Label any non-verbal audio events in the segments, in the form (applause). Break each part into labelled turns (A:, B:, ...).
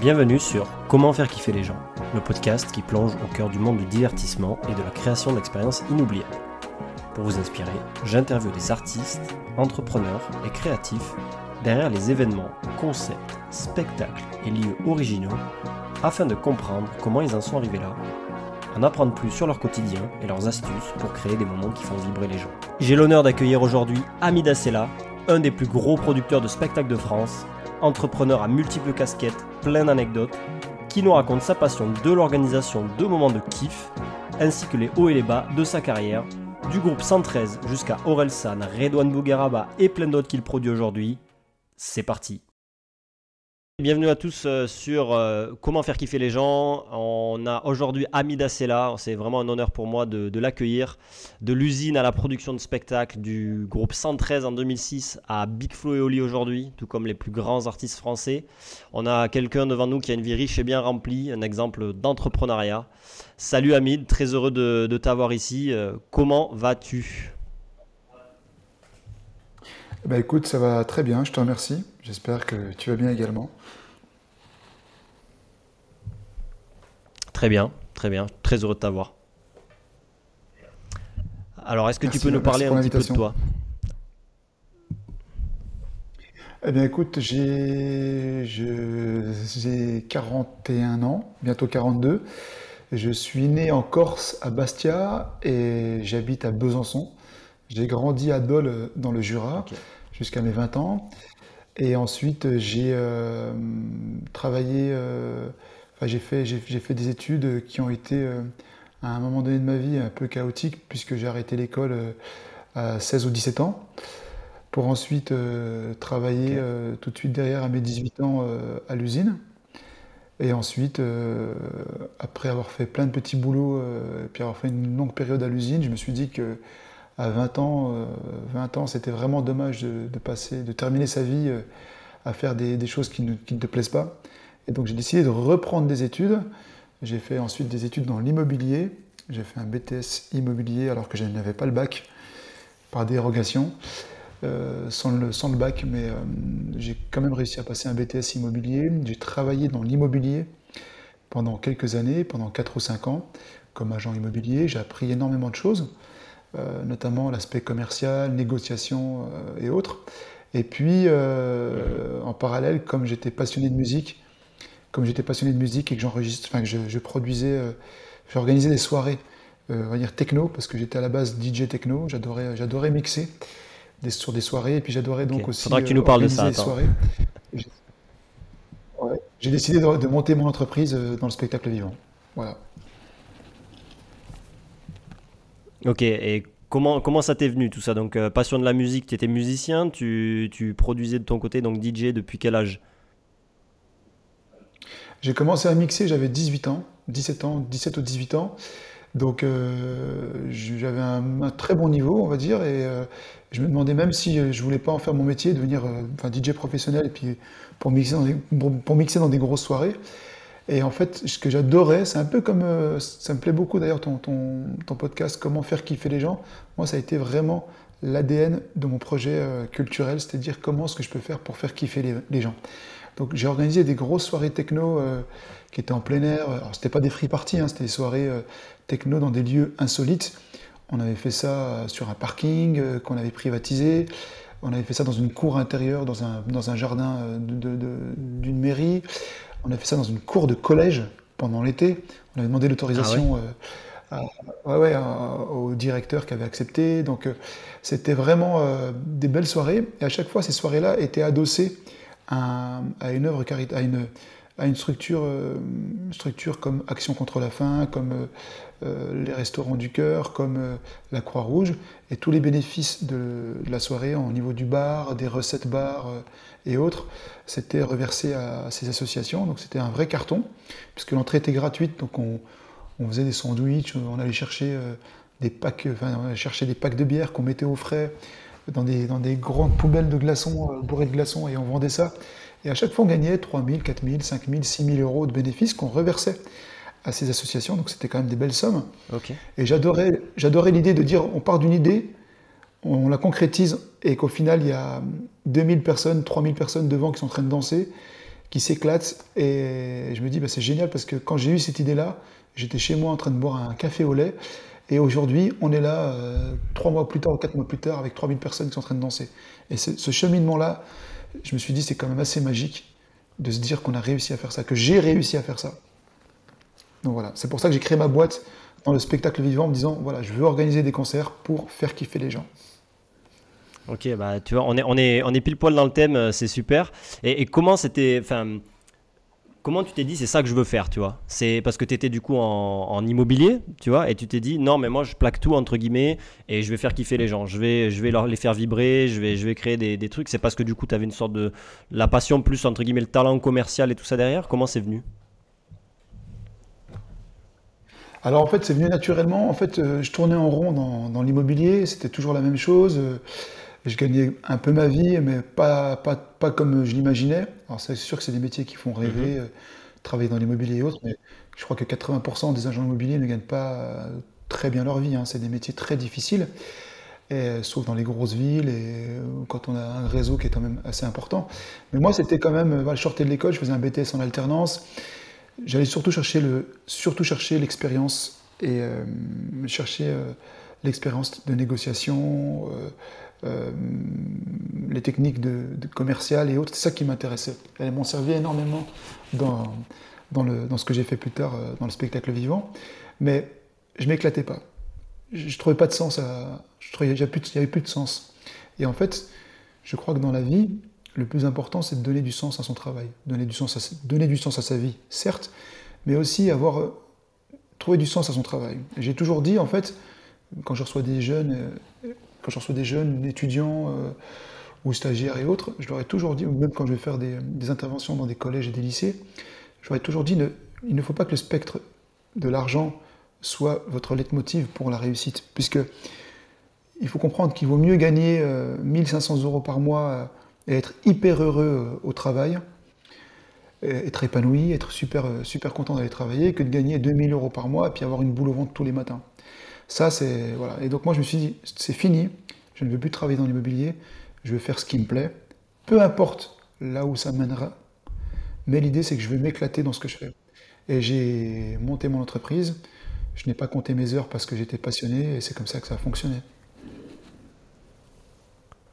A: Bienvenue sur Comment faire kiffer les gens, le podcast qui plonge au cœur du monde du divertissement et de la création d'expériences inoubliables. Pour vous inspirer, j'interviewe des artistes, entrepreneurs et créatifs derrière les événements, concepts, spectacles et lieux originaux afin de comprendre comment ils en sont arrivés là, en apprendre plus sur leur quotidien et leurs astuces pour créer des moments qui font vibrer les gens. J'ai l'honneur d'accueillir aujourd'hui Amida Sella, un des plus gros producteurs de spectacles de France, entrepreneur à multiples casquettes, plein d'anecdotes, qui nous raconte sa passion de l'organisation de moments de kiff, ainsi que les hauts et les bas de sa carrière, du groupe 113 jusqu'à Orelsan, Redouane Bougueraba et plein d'autres qu'il produit aujourd'hui. C'est parti Bienvenue à tous euh, sur euh, Comment faire kiffer les gens. On a aujourd'hui Amida Sella. C'est vraiment un honneur pour moi de, l'accueillir. De l'usine à la production de spectacles, du groupe 113 en 2006 à Big Flo et Oli aujourd'hui, tout comme les plus grands artistes français. On a quelqu'un devant nous qui a une vie riche et bien remplie, un exemple d'entrepreneuriat. Salut Amid, très heureux de, t'avoir ici. Euh, comment vas-tu?
B: Bah écoute, ça va très bien, je te remercie. J'espère que tu vas bien également.
A: Très bien, très bien. Très heureux de t'avoir. Alors, est-ce que tu peux nous parler un petit peu de toi?
B: Eh bien, écoute, j'ai 41 ans, bientôt 42. Je suis né en Corse, à Bastia, et j'habite à Besançon. J'ai grandi à Dole, dans le Jura, jusqu'à mes 20 ans. Et ensuite, j'ai euh, travaillé euh, j'ai fait, j'ai, fait des études qui ont été, euh, à un moment donné de ma vie, un peu chaotiques, puisque j'ai arrêté l'école euh, à 16 ou 17 ans, pour ensuite euh, travailler tout de suite derrière, à mes 18 ans, à l'usine. Et ensuite, après avoir fait plein de petits boulots, et puis avoir fait une longue période à l'usine, je me suis dit que à 20 ans, 20 ans, c'était vraiment dommage de, passer, de terminer sa vie à faire des, choses qui ne, te plaisent pas. Et donc j'ai décidé de reprendre des études. J'ai fait ensuite des études dans l'immobilier. J'ai fait un BTS immobilier alors que je n'avais pas le bac, par dérogation, euh, sans, le, bac, mais euh, j'ai quand même réussi à passer un BTS immobilier. J'ai travaillé dans l'immobilier pendant quelques années, pendant 4 ou 5 ans, comme agent immobilier. J'ai appris énormément de choses, euh, notamment l'aspect commercial, négociation et autres. Et puis, en parallèle, comme j'étais passionné de musique, comme j'étais passionné de musique et que j'enregistre, enfin que je, produisais, euh, j'organisais des soirées, euh, on va dire techno, parce que j'étais à la base DJ techno, j'adorais, j'adorais mixer des, sur des soirées, et puis j'adorais donc aussi.
A: Faudra que tu nous parles de ça.
B: Soirées. J'ai décidé de, monter mon entreprise euh, dans le spectacle vivant. Voilà.
A: Ok, et comment, comment ça t'est venu tout ça? Donc, passion de la musique, tu étais musicien, tu, tu produisais de ton côté, donc DJ depuis quel âge?
B: J'ai commencé à mixer, j'avais 18 ans, 17 ans, 17 ou 18 ans. Donc euh, j'avais un, très bon niveau, on va dire, et euh, je me demandais même si euh, je voulais pas en faire mon métier, devenir enfin, DJ professionnel, et puis pour mixer, dans pour, mixer dans des grosses soirées. Et en fait, ce que j'adorais, c'est un peu comme, ça me plaît beaucoup d'ailleurs ton, ton, ton, podcast, comment faire kiffer les gens. Moi, ça a été vraiment l'ADN de mon projet culturel, c'est-à-dire comment est-ce que je peux faire pour faire kiffer les, gens. Donc j'ai organisé des grosses soirées techno euh, qui étaient en plein air. Alors c'était pas des free parties, hein, c'était des soirées euh, techno dans des lieux insolites. On avait fait ça euh, sur un parking qu'on avait privatisé. On avait fait ça dans une cour intérieure, dans un, dans un jardin d'une mairie. On a fait ça dans une cour de collège pendant l'été. On avait demandé l'autorisation ah au directeur qui avait accepté. Donc c'était vraiment des belles soirées. Et à chaque fois, ces soirées-là étaient adossées à, une œuvre à une, à une structure, euh, structure comme Action contre la faim, comme euh, euh, les Restaurants du Cœur, comme la Croix-Rouge, et tous les bénéfices de, la soirée au niveau du bar, des recettes bar et autres, c'était reversé à, ces associations. Donc c'était un vrai carton, puisque l'entrée était gratuite, donc on, on, faisait des sandwichs, on allait chercher des packs, enfin, on allait chercher des packs de bière qu'on mettait au frais dans des, dans des grandes poubelles de glaçons, euh, bourrées de glaçons, et on vendait ça. Et à chaque fois, on gagnait 3 000, 4 000, 5 000, 6 000 euros de bénéfices qu'on reversait à ces associations. Donc c'était quand même des belles sommes. Et j'adorais, j'adorais l'idée de dire, on part d'une idée, on la concrétise, et qu'au final, il y a 2000 personnes, 3000 personnes devant qui sont en train de danser, qui s'éclate. Et je me dis, bah, c'est génial parce que quand j'ai eu cette idée-là, j'étais chez moi en train de boire un café au lait. Et aujourd'hui, on est là, euh, trois mois plus tard ou quatre mois plus tard, avec 3000 personnes qui sont en train de danser. Et ce cheminement-là, je me suis dit, c'est quand même assez magique de se dire qu'on a réussi à faire ça, que j'ai réussi à faire ça. Donc voilà, c'est pour ça que j'ai créé ma boîte dans le spectacle vivant en me disant, voilà, je veux organiser des concerts pour faire kiffer les gens.
A: Ok, bah tu vois, on est, on est, on pile poil dans le thème, euh, c'est super. Et, comment c'était, comment tu t'es dit c'est ça que je veux faire, tu vois? C'est parce que tu étais du coup en, immobilier, tu vois, et tu t'es dit non mais moi je plaque tout entre guillemets et je vais faire kiffer les gens, je vais, je vais leur les faire vibrer, je vais, je vais créer des, des trucs. C'est parce que du coup tu avais une sorte de la passion plus entre guillemets le talent commercial et tout ça derrière? Comment c'est venu?
B: Alors en fait, c'est venu naturellement. En fait, euh, je tournais en rond dans, dans l'immobilier, c'était toujours la même chose. Euh, je gagnais un peu ma vie, mais pas, pas, pas comme je l'imaginais. Alors c'est sûr que c'est des métiers qui font rêver, mhm. euh, travailler dans l'immobilier et autres, mais je crois que 80% des agents immobiliers ne gagnent pas très bien leur vie. Hein. C'est des métiers très difficiles, et, sauf dans les grosses villes et quand on a un réseau qui est quand même assez important. Mais moi, c'était quand même, je sortais de l'école, je faisais un BTS en alternance. J'allais surtout chercher le, surtout chercher l'expérience et euh, chercher euh, l'expérience de négociation, euh, les techniques de, commerciales et autres. C'est ça qui m'intéressait. Elles m'ont servi énormément dans, dans, le, dans ce que j'ai fait plus tard dans le spectacle vivant. Mais je m'éclatais pas. Je, ne trouvais pas de sens à. Je il n'y avait plus de sens. Et en fait, je crois que dans la vie, le plus important, c'est de donner du sens à son travail, donner du sens à, donner du sens à sa vie, certes, mais aussi avoir euh, trouvé du sens à son travail. J'ai toujours dit, en fait, quand je reçois des jeunes, euh, quand je reçois des jeunes étudiants euh, ou stagiaires et autres, je leur ai toujours dit, ou même quand je vais faire des, interventions dans des collèges et des lycées, je leur ai toujours dit, il ne faut pas que le spectre de l'argent soit votre leitmotiv pour la réussite, puisque il faut comprendre qu'il vaut mieux gagner 1500 euros par mois et être hyper heureux euh, au travail, être épanoui, être super, euh, super content d'aller travailler, que de gagner 2000 euros par mois et puis avoir une boule au ventre tous les matins. Ça, c'est. Voilà. Et donc, moi, je me suis dit, c'est fini, je ne veux plus travailler dans l'immobilier, je veux faire ce qui me plaît, peu importe là où ça mènera, mais l'idée, c'est que je veux m'éclater dans ce que je fais. Et j'ai monté mon entreprise, je n'ai pas compté mes heures parce que j'étais passionné et c'est comme ça que ça a fonctionné.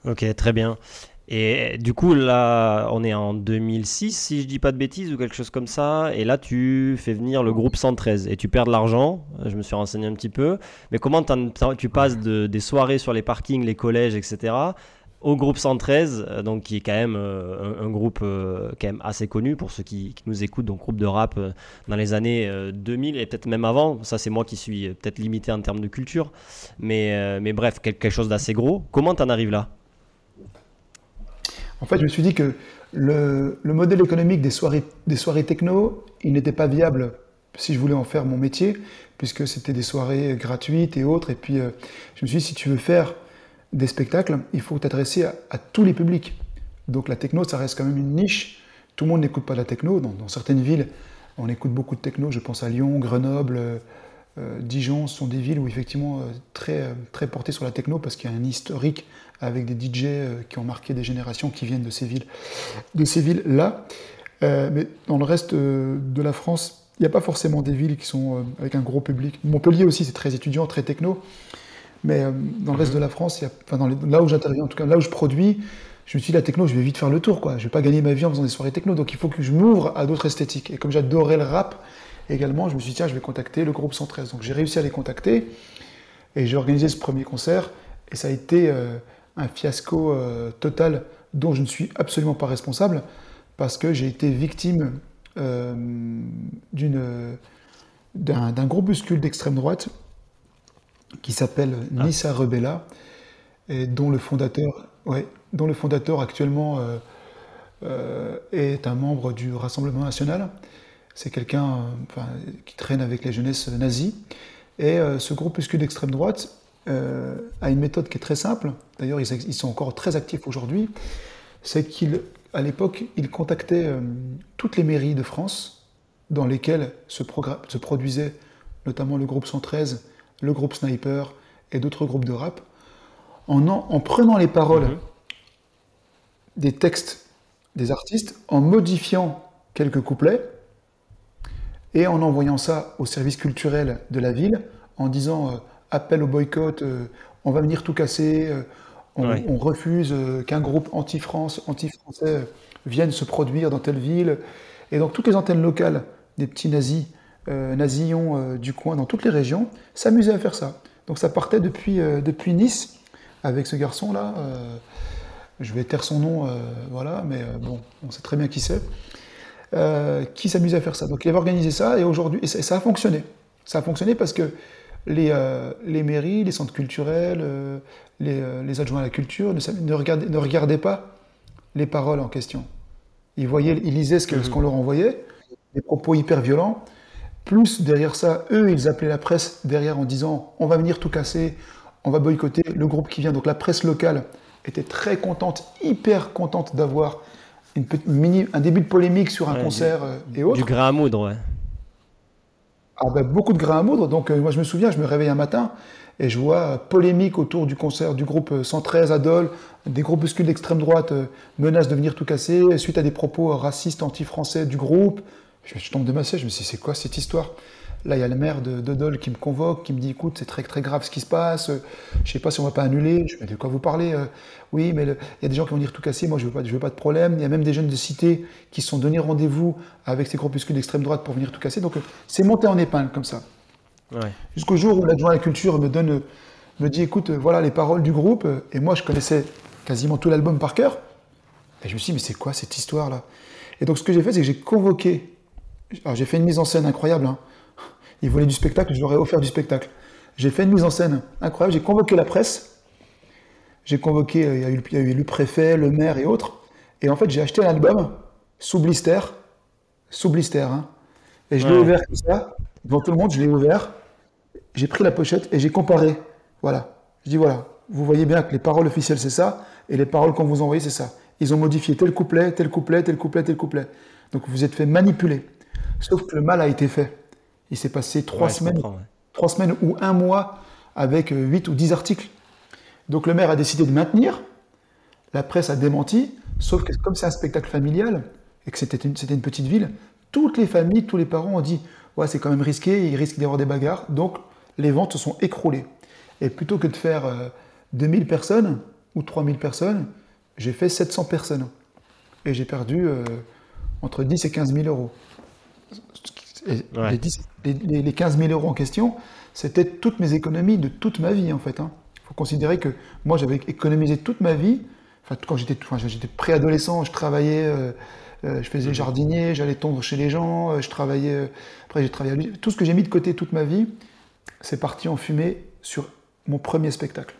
A: Ok, très bien. Et du coup, là, on est en 2006, si je dis pas de bêtises, ou quelque chose comme ça. Et là, tu fais venir le groupe 113 et tu perds de l'argent. Je me suis renseigné un petit peu. Mais comment tu passes de, des soirées sur les parkings, les collèges, etc., au groupe 113, euh, donc qui est quand même euh, un, groupe euh, quand même assez connu pour ceux qui, nous écoutent, donc groupe de rap dans les années 2000 et peut-être même avant. Ça, c'est moi qui suis peut-être limité en termes de culture. Mais, mais bref, quelque chose d'assez gros. Comment tu en arrives là?
B: En fait, je me suis dit que le, modèle économique des soirées, techno, il n'était pas viable si je voulais en faire mon métier, puisque c'était des soirées gratuites et autres. Et puis, euh, je me suis dit, si tu veux faire des spectacles, il faut t'adresser à, tous les publics. Donc la techno, ça reste quand même une niche. Tout le monde n'écoute pas la techno. Dans, certaines villes, on écoute beaucoup de techno. Je pense à Lyon, Grenoble, euh, Dijon. Ce sont des villes où effectivement très, très portées sur la techno parce qu'il y a un historique avec des DJ euh, qui ont marqué des générations qui viennent de ces villes, de ces villes-là. Euh, mais dans le reste euh, de la France, il n'y a pas forcément des villes qui sont avec un gros public. Montpellier aussi, c'est très étudiant, très techno. Mais dans le reste de la France, enfin dans là où j'interviens, en tout cas là où je produis, je me suis dit, la techno, je vais vite faire le tour. Quoi. Je ne vais pas gagner ma vie en faisant des soirées techno. Donc il faut que je m'ouvre à d'autres esthétiques. Et comme j'adorais le rap également, je me suis dit, tiens, je vais contacter le groupe 113. Donc j'ai réussi à les contacter. Et j'ai organisé ce premier concert. Et ça a été un fiasco euh, total dont je ne suis absolument pas responsable parce que j'ai été victime euh, d'un groupuscule d'extrême droite qui s'appelle ah. Nissa Rebella et dont le fondateur, ouais, dont le fondateur actuellement euh, est un membre du Rassemblement national. C'est quelqu'un qui traîne avec les jeunesses nazies. Et ce groupuscule d'extrême droite euh, a une méthode qui est très simple, d'ailleurs ils, sont encore très actifs aujourd'hui, c'est qu'à l'époque, ils contactaient euh, toutes les mairies de France dans lesquelles se, se, produisait notamment le groupe 113, le groupe Sniper et d'autres groupes de rap, en, en, prenant les paroles mhm. des textes des artistes, en modifiant quelques couplets, et en envoyant ça au service culturel de la ville, en disant euh, appel au boycott, euh, on va venir tout casser, euh, on, refuse qu'un groupe anti-France, anti-français vienne se produire dans telle ville. Et donc toutes les antennes locales des petits nazis, nazillons du coin, dans toutes les régions, s'amusaient à faire ça. Donc ça partait depuis, depuis Nice, avec ce garçon-là. je vais taire son nom, voilà, mais bon, on sait très bien qui c'est. Qui s'amusait à faire ça. Donc il avait organisé ça et aujourd'hui, ça, a fonctionné. Ça a fonctionné parce que les, euh, les mairies, les centres culturels, euh, euh, les, adjoints à la culture ne, regardaient, ne, regardaient, pas les paroles en question. Ils, voyaient, ils lisaient ce qu'on leur envoyait, des propos hyper violents. Plus derrière ça, eux, ils appelaient la presse derrière en disant on va venir tout casser, on va boycotter le groupe qui vient. Donc la presse locale était très contente, hyper contente d'avoir une mini, un début de polémique sur un concert et autres.
A: Du grain à moudre, ouais.
B: Ah ben, beaucoup de grains à moudre. Donc, euh, moi, je me souviens, je me réveille un matin et je vois euh, polémique autour du concert du groupe 113 euh, Adol, des groupuscules d'extrême droite menacent de venir tout casser suite à des propos racistes anti-français du groupe. Je, je tombe de ma siège, je me dis, c'est quoi cette histoire? Là, il y a le maire de, Dole qui me convoque, qui me dit écoute, c'est très, très grave ce qui se passe, je sais pas si on va pas annuler. Je me dis de quoi vous parlez euh, Oui, mais il y a des gens qui vont dire tout casser, moi je veux pas, je veux pas de problème. Il y a même des jeunes de cité qui se sont donnés rendez-vous avec ces groupuscules d'extrême droite pour venir tout casser. Donc euh, c'est monté en épingle comme ça. Jusqu'au jour où l'adjoint à la culture me donne, me dit écoute, voilà les paroles du groupe, et moi je connaissais quasiment tout l'album par cœur. Et je me suis dit mais c'est quoi cette histoire là Et donc ce que j'ai fait, c'est que j'ai convoqué. Alors j'ai fait une mise en scène incroyable. Hein. Ils voulaient du spectacle, je leur ai offert du spectacle. J'ai fait une mise en scène incroyable, j'ai convoqué la presse, j'ai convoqué, euh, il y, a eu, le préfet, le maire et autres, et en fait j'ai acheté l'album sous blister, sous blister, hein. et je l'ai ouvert comme ça, devant tout le monde, je l'ai ouvert, j'ai pris la pochette et j'ai comparé, voilà. Je dis voilà, vous voyez bien que les paroles officielles c'est ça, et les paroles qu'on vous envoie c'est ça. Ils ont modifié tel couplet, tel couplet, tel couplet, tel couplet. Donc vous êtes fait manipuler. Sauf que le mal a été fait. Il s'est passé trois, semaines, trois semaines ou un mois avec euh, huit ou dix articles. Donc le maire a décidé de maintenir, la presse a démenti, sauf que comme c'est un spectacle familial et que c'était une, une, petite ville, toutes les familles, tous les parents ont dit ouais, c'est quand même risqué, il risque d'y avoir des bagarres. Donc les ventes se sont écroulées. Et plutôt que de faire 2000 euh, personnes ou 3000 personnes, j'ai fait 700 personnes. Et j'ai perdu euh, entre 10 et 15 000 euros les, 15 000 euros en question, c'était toutes mes économies de toute ma vie, en fait. Il hein. faut considérer que moi, j'avais économisé toute ma vie. Enfin, quand j'étais préadolescent, je travaillais, euh, euh, je faisais jardinier, j'allais tondre chez les gens, euh, je travaillais. après, j'ai travaillé. Tout ce que j'ai mis de côté toute ma vie, c'est parti en fumée sur mon premier spectacle.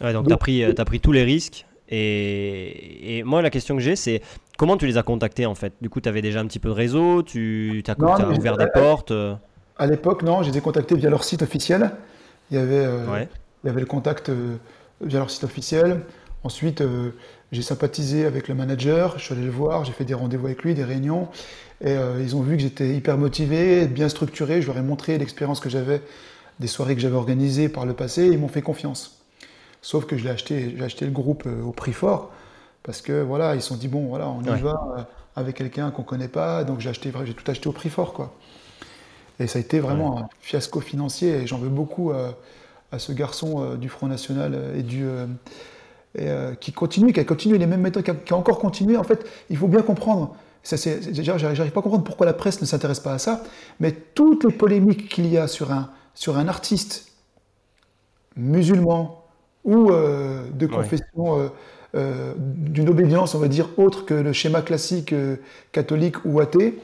A: donc, tu as, pris, as pris tous les risques. Et, et moi, la question que j'ai, c'est Comment tu les as contactés en fait? Du coup, tu avais déjà un petit peu de réseau, tu as, ouvert des portes euh
B: À l'époque, non, je les ai contactés via leur site officiel. Il y avait, euh, il y avait le contact euh, via leur site officiel. Ensuite, j'ai sympathisé avec le manager, je suis allé le voir, j'ai fait des rendez-vous avec lui, des réunions. Et ils ont vu que j'étais hyper motivé, bien structuré. Je leur ai montré l'expérience que j'avais, des soirées que j'avais organisées par le passé. Ils m'ont fait confiance. Sauf que je l'ai acheté, j'ai acheté le groupe au prix fort. Parce que voilà, ils se sont dit, bon, voilà, on y va euh, avec quelqu'un qu'on ne connaît pas, donc j'ai acheté, j'ai tout acheté au prix fort, quoi. Et ça a été vraiment un fiasco financier, et j'en veux beaucoup euh, à ce garçon euh, du Front National et du. qui continue, qui a continué les mêmes méthodes, qui a, encore continué. En fait, il faut bien comprendre. J'arrive pas à comprendre pourquoi la presse ne s'intéresse pas à ça, mais toutes les polémiques qu'il y a sur un, sur un artiste musulman ou de confession euh, d'une obédience, on va dire, autre que le schéma classique euh, catholique ou athée,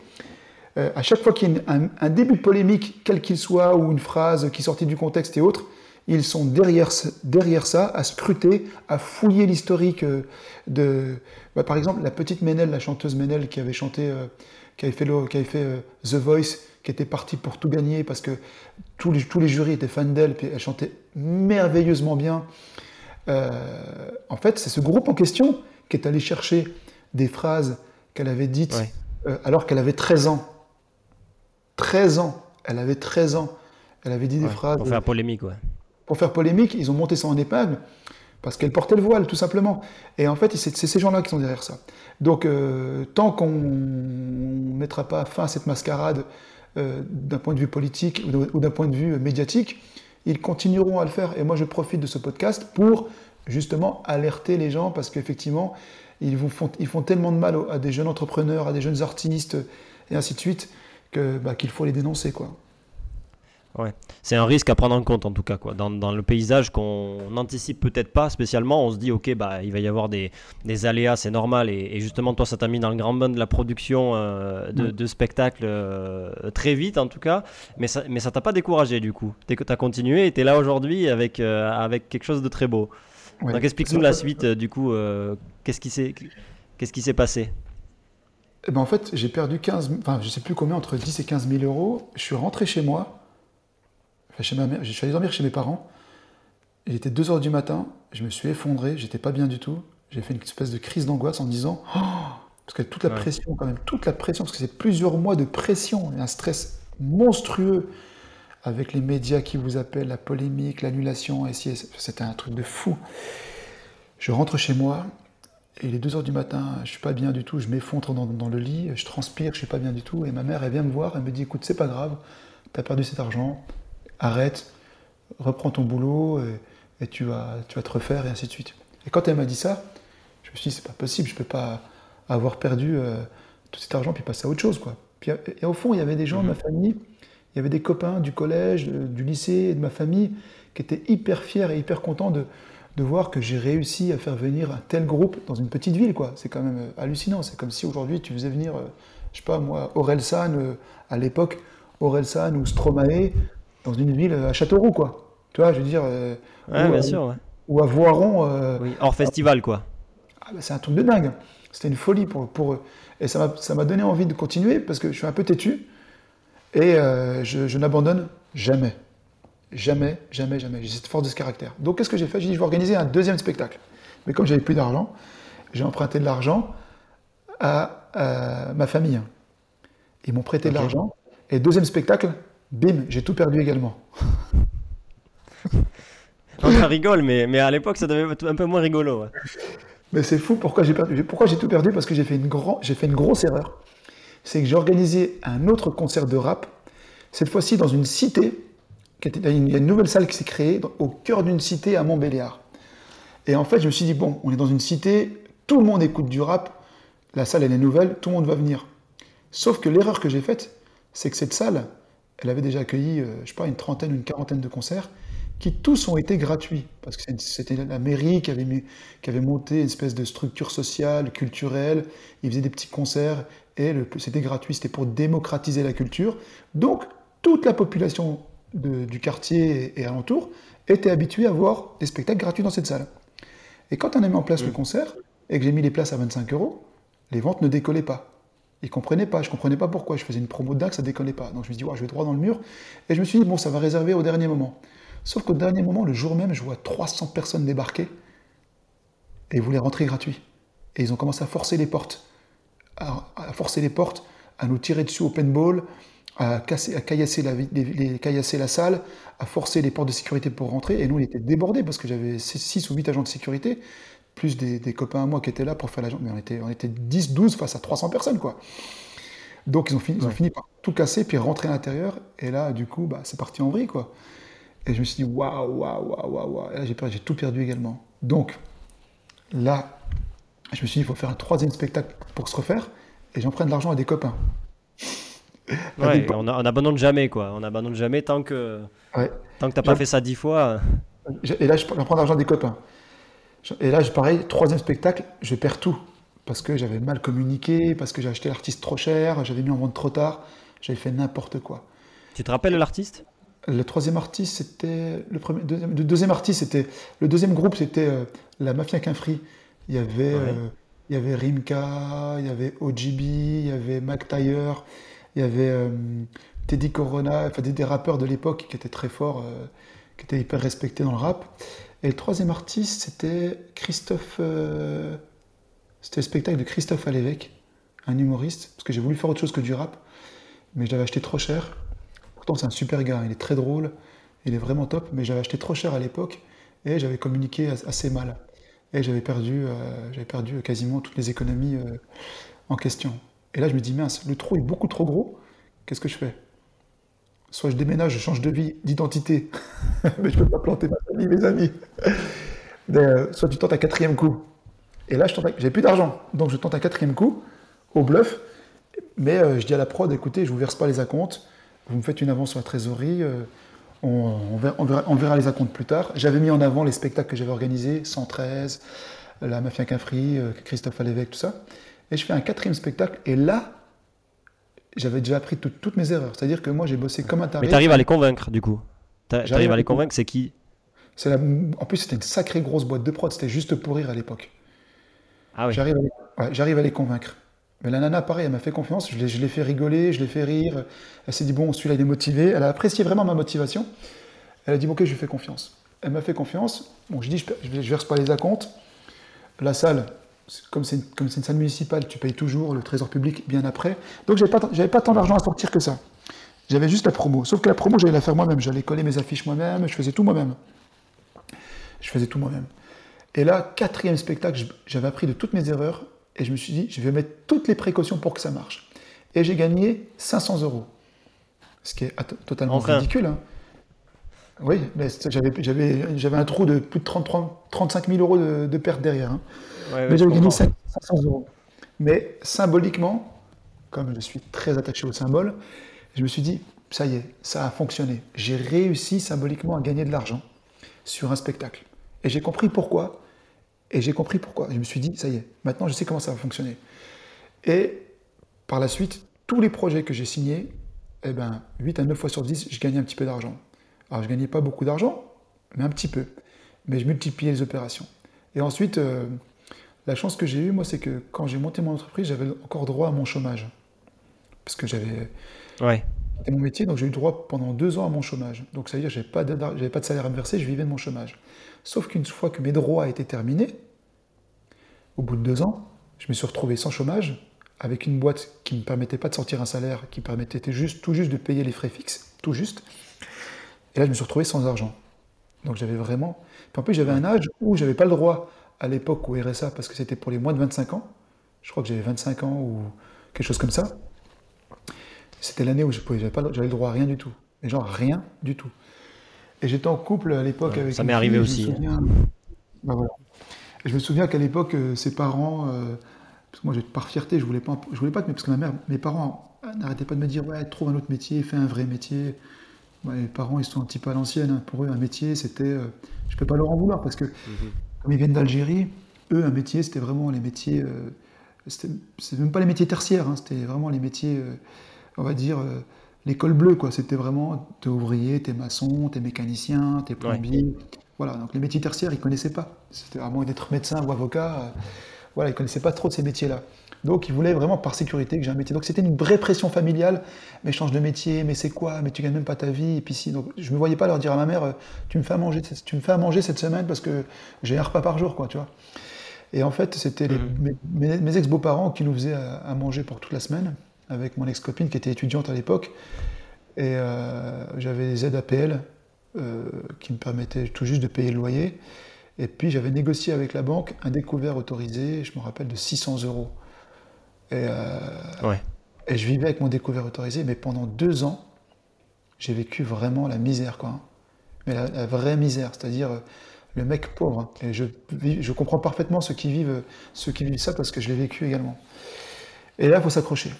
B: euh, à chaque fois qu'il y a un, début de polémique, quel qu'il soit, ou une phrase qui sortit du contexte et autres, ils sont derrière, derrière ça, à scruter, à fouiller l'historique de... Bah, par exemple, la petite Ménel, la chanteuse Ménel qui avait chanté, qui avait fait, qui fait The Voice, qui était partie pour tout gagner parce que tous les, tous les jurys étaient fans d'elle, puis elle chantait merveilleusement bien. Euh, en fait, c'est ce groupe en question qui est allé chercher des phrases qu'elle avait dites euh, alors qu'elle avait 13 ans. 13 ans. Elle avait 13 ans. Elle avait dit des phrases.
A: Pour faire polémique, ouais.
B: Pour faire polémique, ils ont monté ça en épingle. Parce qu'elle portait le voile, tout simplement. Et en fait, c'est ces gens-là qui sont derrière ça. Donc, euh, tant qu'on ne mettra pas fin à cette mascarade euh, d'un point de vue politique ou d'un point de vue médiatique, ils continueront à le faire. Et moi, je profite de ce podcast pour justement alerter les gens parce qu'effectivement, ils, font, tellement de mal à des jeunes entrepreneurs, à des jeunes artistes et ainsi de suite bah, qu'il faut les dénoncer, quoi.
A: Ouais. C'est un risque à prendre en compte en tout cas quoi. Dans, dans le paysage qu'on n'anticipe peut-être pas spécialement, on se dit ok bah il va y avoir des, des aléas, c'est normal et, justement toi ça t'a mis dans le grand bain de la production euh, de, de, spectacles euh, très vite en tout cas, mais ça mais ça t'a pas découragé du coup. Tu as continué et tu es là aujourd'hui avec, euh, avec quelque chose de très beau. Donc explique-nous la suite du coup, qu'est-ce qui s'est qu'est-ce qui s'est passé?
B: Eh ben, en fait, j'ai perdu 15, enfin, je sais plus combien, entre 10 et 15 000 euros. Je suis rentré chez moi chez ma mère, je suis allé dormir chez mes parents. Il était 2h du matin, je me suis effondré, j'étais pas bien du tout. J'ai fait une espèce de crise d'angoisse en disant oh (gasps) parce que toute la pression quand même, toute la pression parce que c'est plusieurs mois de pression et un stress monstrueux avec les médias qui vous appellent, la polémique, l'annulation, et c'était un truc de fou. Je rentre chez moi, et il est 2h du matin, je suis pas bien du tout, je m'effondre dans, dans, le lit, je transpire, je suis pas bien du tout, et ma mère, elle vient me voir, elle me dit, écoute, c'est pas grave, tu as perdu cet argent, arrête, reprends ton boulot et, tu, vas, tu vas te refaire et ainsi de suite. Et quand elle m'a dit ça, je me suis dit, c'est pas possible, je peux pas avoir perdu euh, tout cet argent puis passer à autre chose. Quoi. et au fond, il y avait des gens de ma mhm. famille, il y avait des copains du collège, du lycée, de ma famille, qui étaient hyper fiers et hyper contents de, de voir que j'ai réussi à faire venir un tel groupe dans une petite ville. quoi. C'est quand même euh, hallucinant. C'est comme si aujourd'hui tu faisais venir, euh, je sais pas moi, Orelsan à l'époque, Orelsan ou Stromae dans une ville à Châteauroux, quoi. Tu vois, je veux dire. Euh,
A: ouais, ou, bien sûr.
B: Ou à Voiron.
A: Euh, oui, hors festival, quoi.
B: Ah, bah, c'est un truc de dingue. C'était une folie pour, pour eux. Et ça m'a donné envie de continuer parce que je suis un peu têtu et euh, je, n'abandonne jamais. Jamais, jamais, jamais. J'ai cette force de ce caractère. Donc, qu'est-ce que j'ai fait? J'ai dit, je vais organiser un deuxième spectacle. Mais comme j'avais plus d'argent, j'ai emprunté de l'argent à, ma famille. Ils m'ont prêté de l'argent. Et deuxième spectacle, bim, j'ai tout perdu également. (laughs)
A: On rigole, mais, mais à l'époque, ça devait être un peu moins rigolo.
B: Mais c'est fou, pourquoi j'ai perdu Pourquoi j'ai tout perdu? Parce que j'ai fait, une fait une grosse erreur. C'est que j'ai organisé un autre concert de rap, cette fois-ci dans une cité. il y a une nouvelle salle qui s'est créée au cœur d'une cité à Montbéliard. Et en fait, je me suis dit, bon, on est dans une cité, tout le monde écoute du rap, la salle elle est nouvelle, tout le monde va venir. Sauf que l'erreur que j'ai faite, c'est que cette salle, elle avait déjà accueilli, euh, je sais pas, une trentaine, une quarantaine de concerts qui tous ont été gratuits, parce que c'était la mairie qui avait, qui avait monté une espèce de structure sociale, culturelle, ils faisaient des petits concerts, et c'était gratuit, c'était pour démocratiser la culture. Donc, toute la population du quartier et, alentour était habituée à voir des spectacles gratuits dans cette salle. Et quand on a mis en place le concert, et que j'ai mis les places à 25 euros, les ventes ne décollaient pas. Ils comprenaient pas, je comprenais pas pourquoi. Je faisais une promo dingue, ça déconnait pas. Donc je me suis dit, je vais droit dans le mur. Et je me suis dit, bon, ça va réserver au dernier moment. Sauf qu'au dernier moment, le jour même, je vois 300 personnes débarquer et voulaient rentrer gratuit. Et ils ont commencé à forcer les portes, à, forcer les portes, à nous tirer dessus au paintball, à, casser, à caillasser, la, la salle, à forcer les portes de sécurité pour rentrer. Et nous, on était débordés parce que j'avais 6 ou 8 agents de sécurité plus des, copains à moi qui étaient là pour faire la jambe. Mais on était, on était 10, 12 face à 300 personnes, quoi. Donc ils ont fini, ils ont fini par tout casser, puis rentrer à l'intérieur. Et là, du coup, bah, c'est parti en vrille, quoi. Et je me suis dit, waouh, waouh, waouh, waouh. Et là, j'ai, j'ai tout perdu également. Donc, là, je me suis dit, il faut faire un troisième spectacle pour se refaire. Et j'en prends de l'argent à des copains. (laughs)
A: Ouais, on, n'abandonne jamais, quoi. On n'abandonne jamais tant que, tant que t'as pas fait ça dix fois.
B: Et là, je prends de l'argent à des copains. Et là, pareil, troisième spectacle, je perds tout. Parce que j'avais mal communiqué, parce que j'ai acheté l'artiste trop cher, j'avais mis en vente trop tard, j'avais fait n'importe quoi.
A: Tu te rappelles l'artiste?
B: Le troisième artiste, c'était. Le, premier, deuxième, le deuxième artiste, c'était. Le deuxième groupe, c'était euh, la Mafia Quinfri. Il y avait. Euh, il y avait Rimka, il y avait OGB, il y avait Mac Taylor, il y avait euh, Teddy Corona, enfin des, des rappeurs de l'époque qui étaient très forts, qui étaient hyper respectés dans le rap. Et le troisième artiste, c'était Christophe. Euh, c'était le spectacle de Christophe Alévèque, un humoriste, parce que j'ai voulu faire autre chose que du rap, mais je l'avais acheté trop cher. Pourtant, c'est un super gars, il est très drôle, il est vraiment top, mais j'avais acheté trop cher à l'époque, et j'avais communiqué assez mal. Et j'avais perdu, j'avais perdu quasiment toutes les économies en question. Et là, je me dis, mince, le trou est beaucoup trop gros, qu'est-ce que je fais? Soit je déménage, je change de vie, d'identité, (laughs) mais je ne peux pas planter ma famille, mes amis. Euh, soit tu tentes un quatrième coup. Et là, je tente, j'ai plus d'argent, donc je tente un quatrième coup au bluff. Mais euh, je dis à la prod, écoutez, je vous verse pas les acomptes, vous me faites une avance sur la trésorerie, euh, on, verra, les acomptes plus tard. J'avais mis en avant les spectacles que j'avais organisés, 113, la Mafia Quinfri, Christophe Alévèque, tout ça. Et je fais un quatrième spectacle, et là, j'avais déjà appris toutes mes erreurs. C'est-à-dire que moi, j'ai bossé comme un taré.
A: Mais tu arrives à les convaincre, du coup. Tu arrives à les convaincre, c'est qui
B: la... En plus, c'était une sacrée grosse boîte de prod. C'était juste pour rire à l'époque.
A: Ah oui.
B: J'arrive à, les... à, les convaincre. Mais la nana, pareil, elle m'a fait confiance. Je l'ai fait rigoler, je l'ai fait rire. Elle s'est dit, bon, celui-là, il est motivé. Elle a apprécié vraiment ma motivation. Elle a dit, ok, je lui fais confiance. Elle m'a fait confiance. Bon, je dis, je, ne verse pas les acomptes. La salle, comme c'est une, salle municipale, tu payes toujours le trésor public bien après. Donc j'avais pas, pas tant d'argent à sortir que ça. J'avais juste la promo. Sauf que la promo, j'allais la faire moi-même. J'allais coller mes affiches moi-même, je faisais tout moi-même. Je faisais tout moi-même. Et là, quatrième spectacle, j'avais appris de toutes mes erreurs et je me suis dit, je vais mettre toutes les précautions pour que ça marche. Et j'ai gagné 500 euros. Ce qui est totalement ridicule. Hein. Oui, mais j'avais un trou de plus de 33, 35 000 euros de, de perte derrière. Hein mais j'avais gagné 500 euros. Mais symboliquement, comme je suis très attaché au symbole, je me suis dit, ça y est, ça a fonctionné. J'ai réussi symboliquement à gagner de l'argent sur un spectacle. Et j'ai compris pourquoi. Et j'ai compris pourquoi. Je me suis dit, ça y est, maintenant je sais comment ça va fonctionner. Et par la suite, tous les projets que j'ai signés, eh ben, 8 à 9 fois sur 10, je gagnais un petit peu d'argent. Alors je gagnais pas beaucoup d'argent, mais un petit peu. Mais je multipliais les opérations. Et ensuite, euh, la chance que j'ai eue, moi, c'est que quand j'ai monté mon entreprise, j'avais encore droit à mon chômage. Parce que j'avais.
A: Ouais.
B: C'était mon métier, donc j'ai eu droit pendant deux ans à mon chômage. Donc ça veut dire que je n'avais pas, de salaire à me verser, je vivais de mon chômage. Sauf qu'une fois que mes droits étaient terminés, au bout de deux ans, je me suis retrouvé sans chômage, avec une boîte qui ne me permettait pas de sortir un salaire, qui permettait juste, tout juste de payer les frais fixes, tout juste. Et là, je me suis retrouvé sans argent. Donc j'avais vraiment. Puis en plus, j'avais un âge où j'avais pas le droit à l'époque au RSA parce que c'était pour les moins de 25 ans. Je crois que j'avais 25 ans ou quelque chose comme ça. C'était l'année où j'avais le droit à rien du tout. Mais genre rien du tout. Et j'étais en couple à l'époque avec.
A: Ça m'est arrivé aussi. Hein.
B: Bah, je me souviens qu'à l'époque, euh, ses parents, euh, parce que moi, par fierté, je voulais pas, je voulais pas, mais parce que ma mère, mes parents n'arrêtaient pas de me dire, ouais, trouve un autre métier, fais un vrai métier. Mes parents, ils sont un petit peu à l'ancienne. Pour eux, un métier, c'était, euh, je peux pas leur en vouloir parce que mhm comme ils viennent d'Algérie, eux, un métier, c'était vraiment les métiers. Euh, c'était même pas les métiers tertiaires, hein, c'était vraiment les métiers, euh, on va dire, l'école bleue, quoi. C'était vraiment, t'es ouvrier, t'es maçon, t'es mécanicien, t'es plombier. Voilà, donc les métiers tertiaires, ils connaissaient pas. C'était à moins d'être médecin ou avocat, voilà, ils connaissaient pas trop de ces métiers-là. Donc, ils voulaient vraiment par sécurité que j'ai un métier. Donc, c'était une vraie pression familiale. Mais change de métier, mais c'est quoi? Mais tu gagnes même pas ta vie. Et puis, si. Donc, je me voyais pas leur dire à ma mère euh, Tu me fais à manger, tu me fais à manger cette semaine parce que j'ai un repas par jour, quoi, tu vois. Et en fait, c'était mmh. mes, ex-beaux-parents qui nous faisaient à, manger pour toute la semaine, avec mon ex-copine qui était étudiante à l'époque. Et euh, j'avais des aides APL euh, qui me permettaient tout juste de payer le loyer. Et puis j'avais négocié avec la banque un découvert autorisé, je me rappelle, de 600 euros. Et, euh, et je vivais avec mon découvert autorisé, mais pendant deux ans, j'ai vécu vraiment la misère, quoi. Mais la, vraie misère, c'est-à-dire euh, le mec pauvre. Hein. Et je, je comprends parfaitement ceux qui vivent, ceux qui vivent ça parce que je l'ai vécu également. Et là, il faut s'accrocher.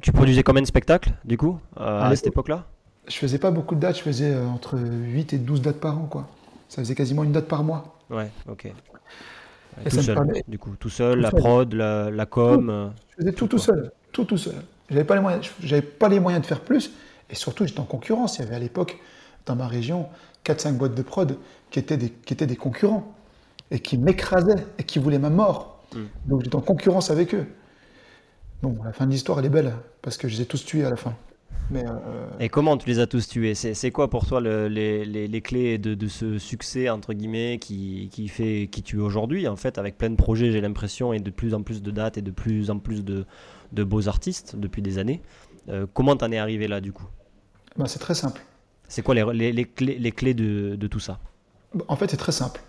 A: tu produisais combien de spectacles, du coup, euh, à, cette époque-là?
B: Je faisais pas beaucoup de dates, je faisais entre 8 et 12 dates par an, quoi. Ça faisait quasiment une date par mois.
A: Ouais, ok tout seul, du coup, tout seul, la prod, la, com.
B: Euh, je faisais tout tout seul, tout tout seul. J'avais pas les moyens, j'avais pas les moyens de faire plus, et surtout j'étais en concurrence. Il y avait à l'époque dans ma région 4-5 boîtes de prod qui étaient des, qui étaient des concurrents et qui m'écrasaient et qui voulaient ma mort. Hmm. Donc j'étais en concurrence avec eux. Bon, la fin de l'histoire elle est belle parce que je les ai tous tués à la fin.
A: Euh, Et comment tu les as tous tués? C'est quoi pour toi les, clés de, ce succès, entre guillemets, qui, fait, qui tue aujourd'hui, en fait, avec plein de projets, j'ai l'impression, et de plus en plus de dates et de plus en plus de, beaux artistes depuis des années. Euh, comment t'en es arrivé là, du coup?
B: Bah, C'est très simple.
A: C'est quoi les, clés, les clés de, tout ça?
B: En fait, c'est très simple.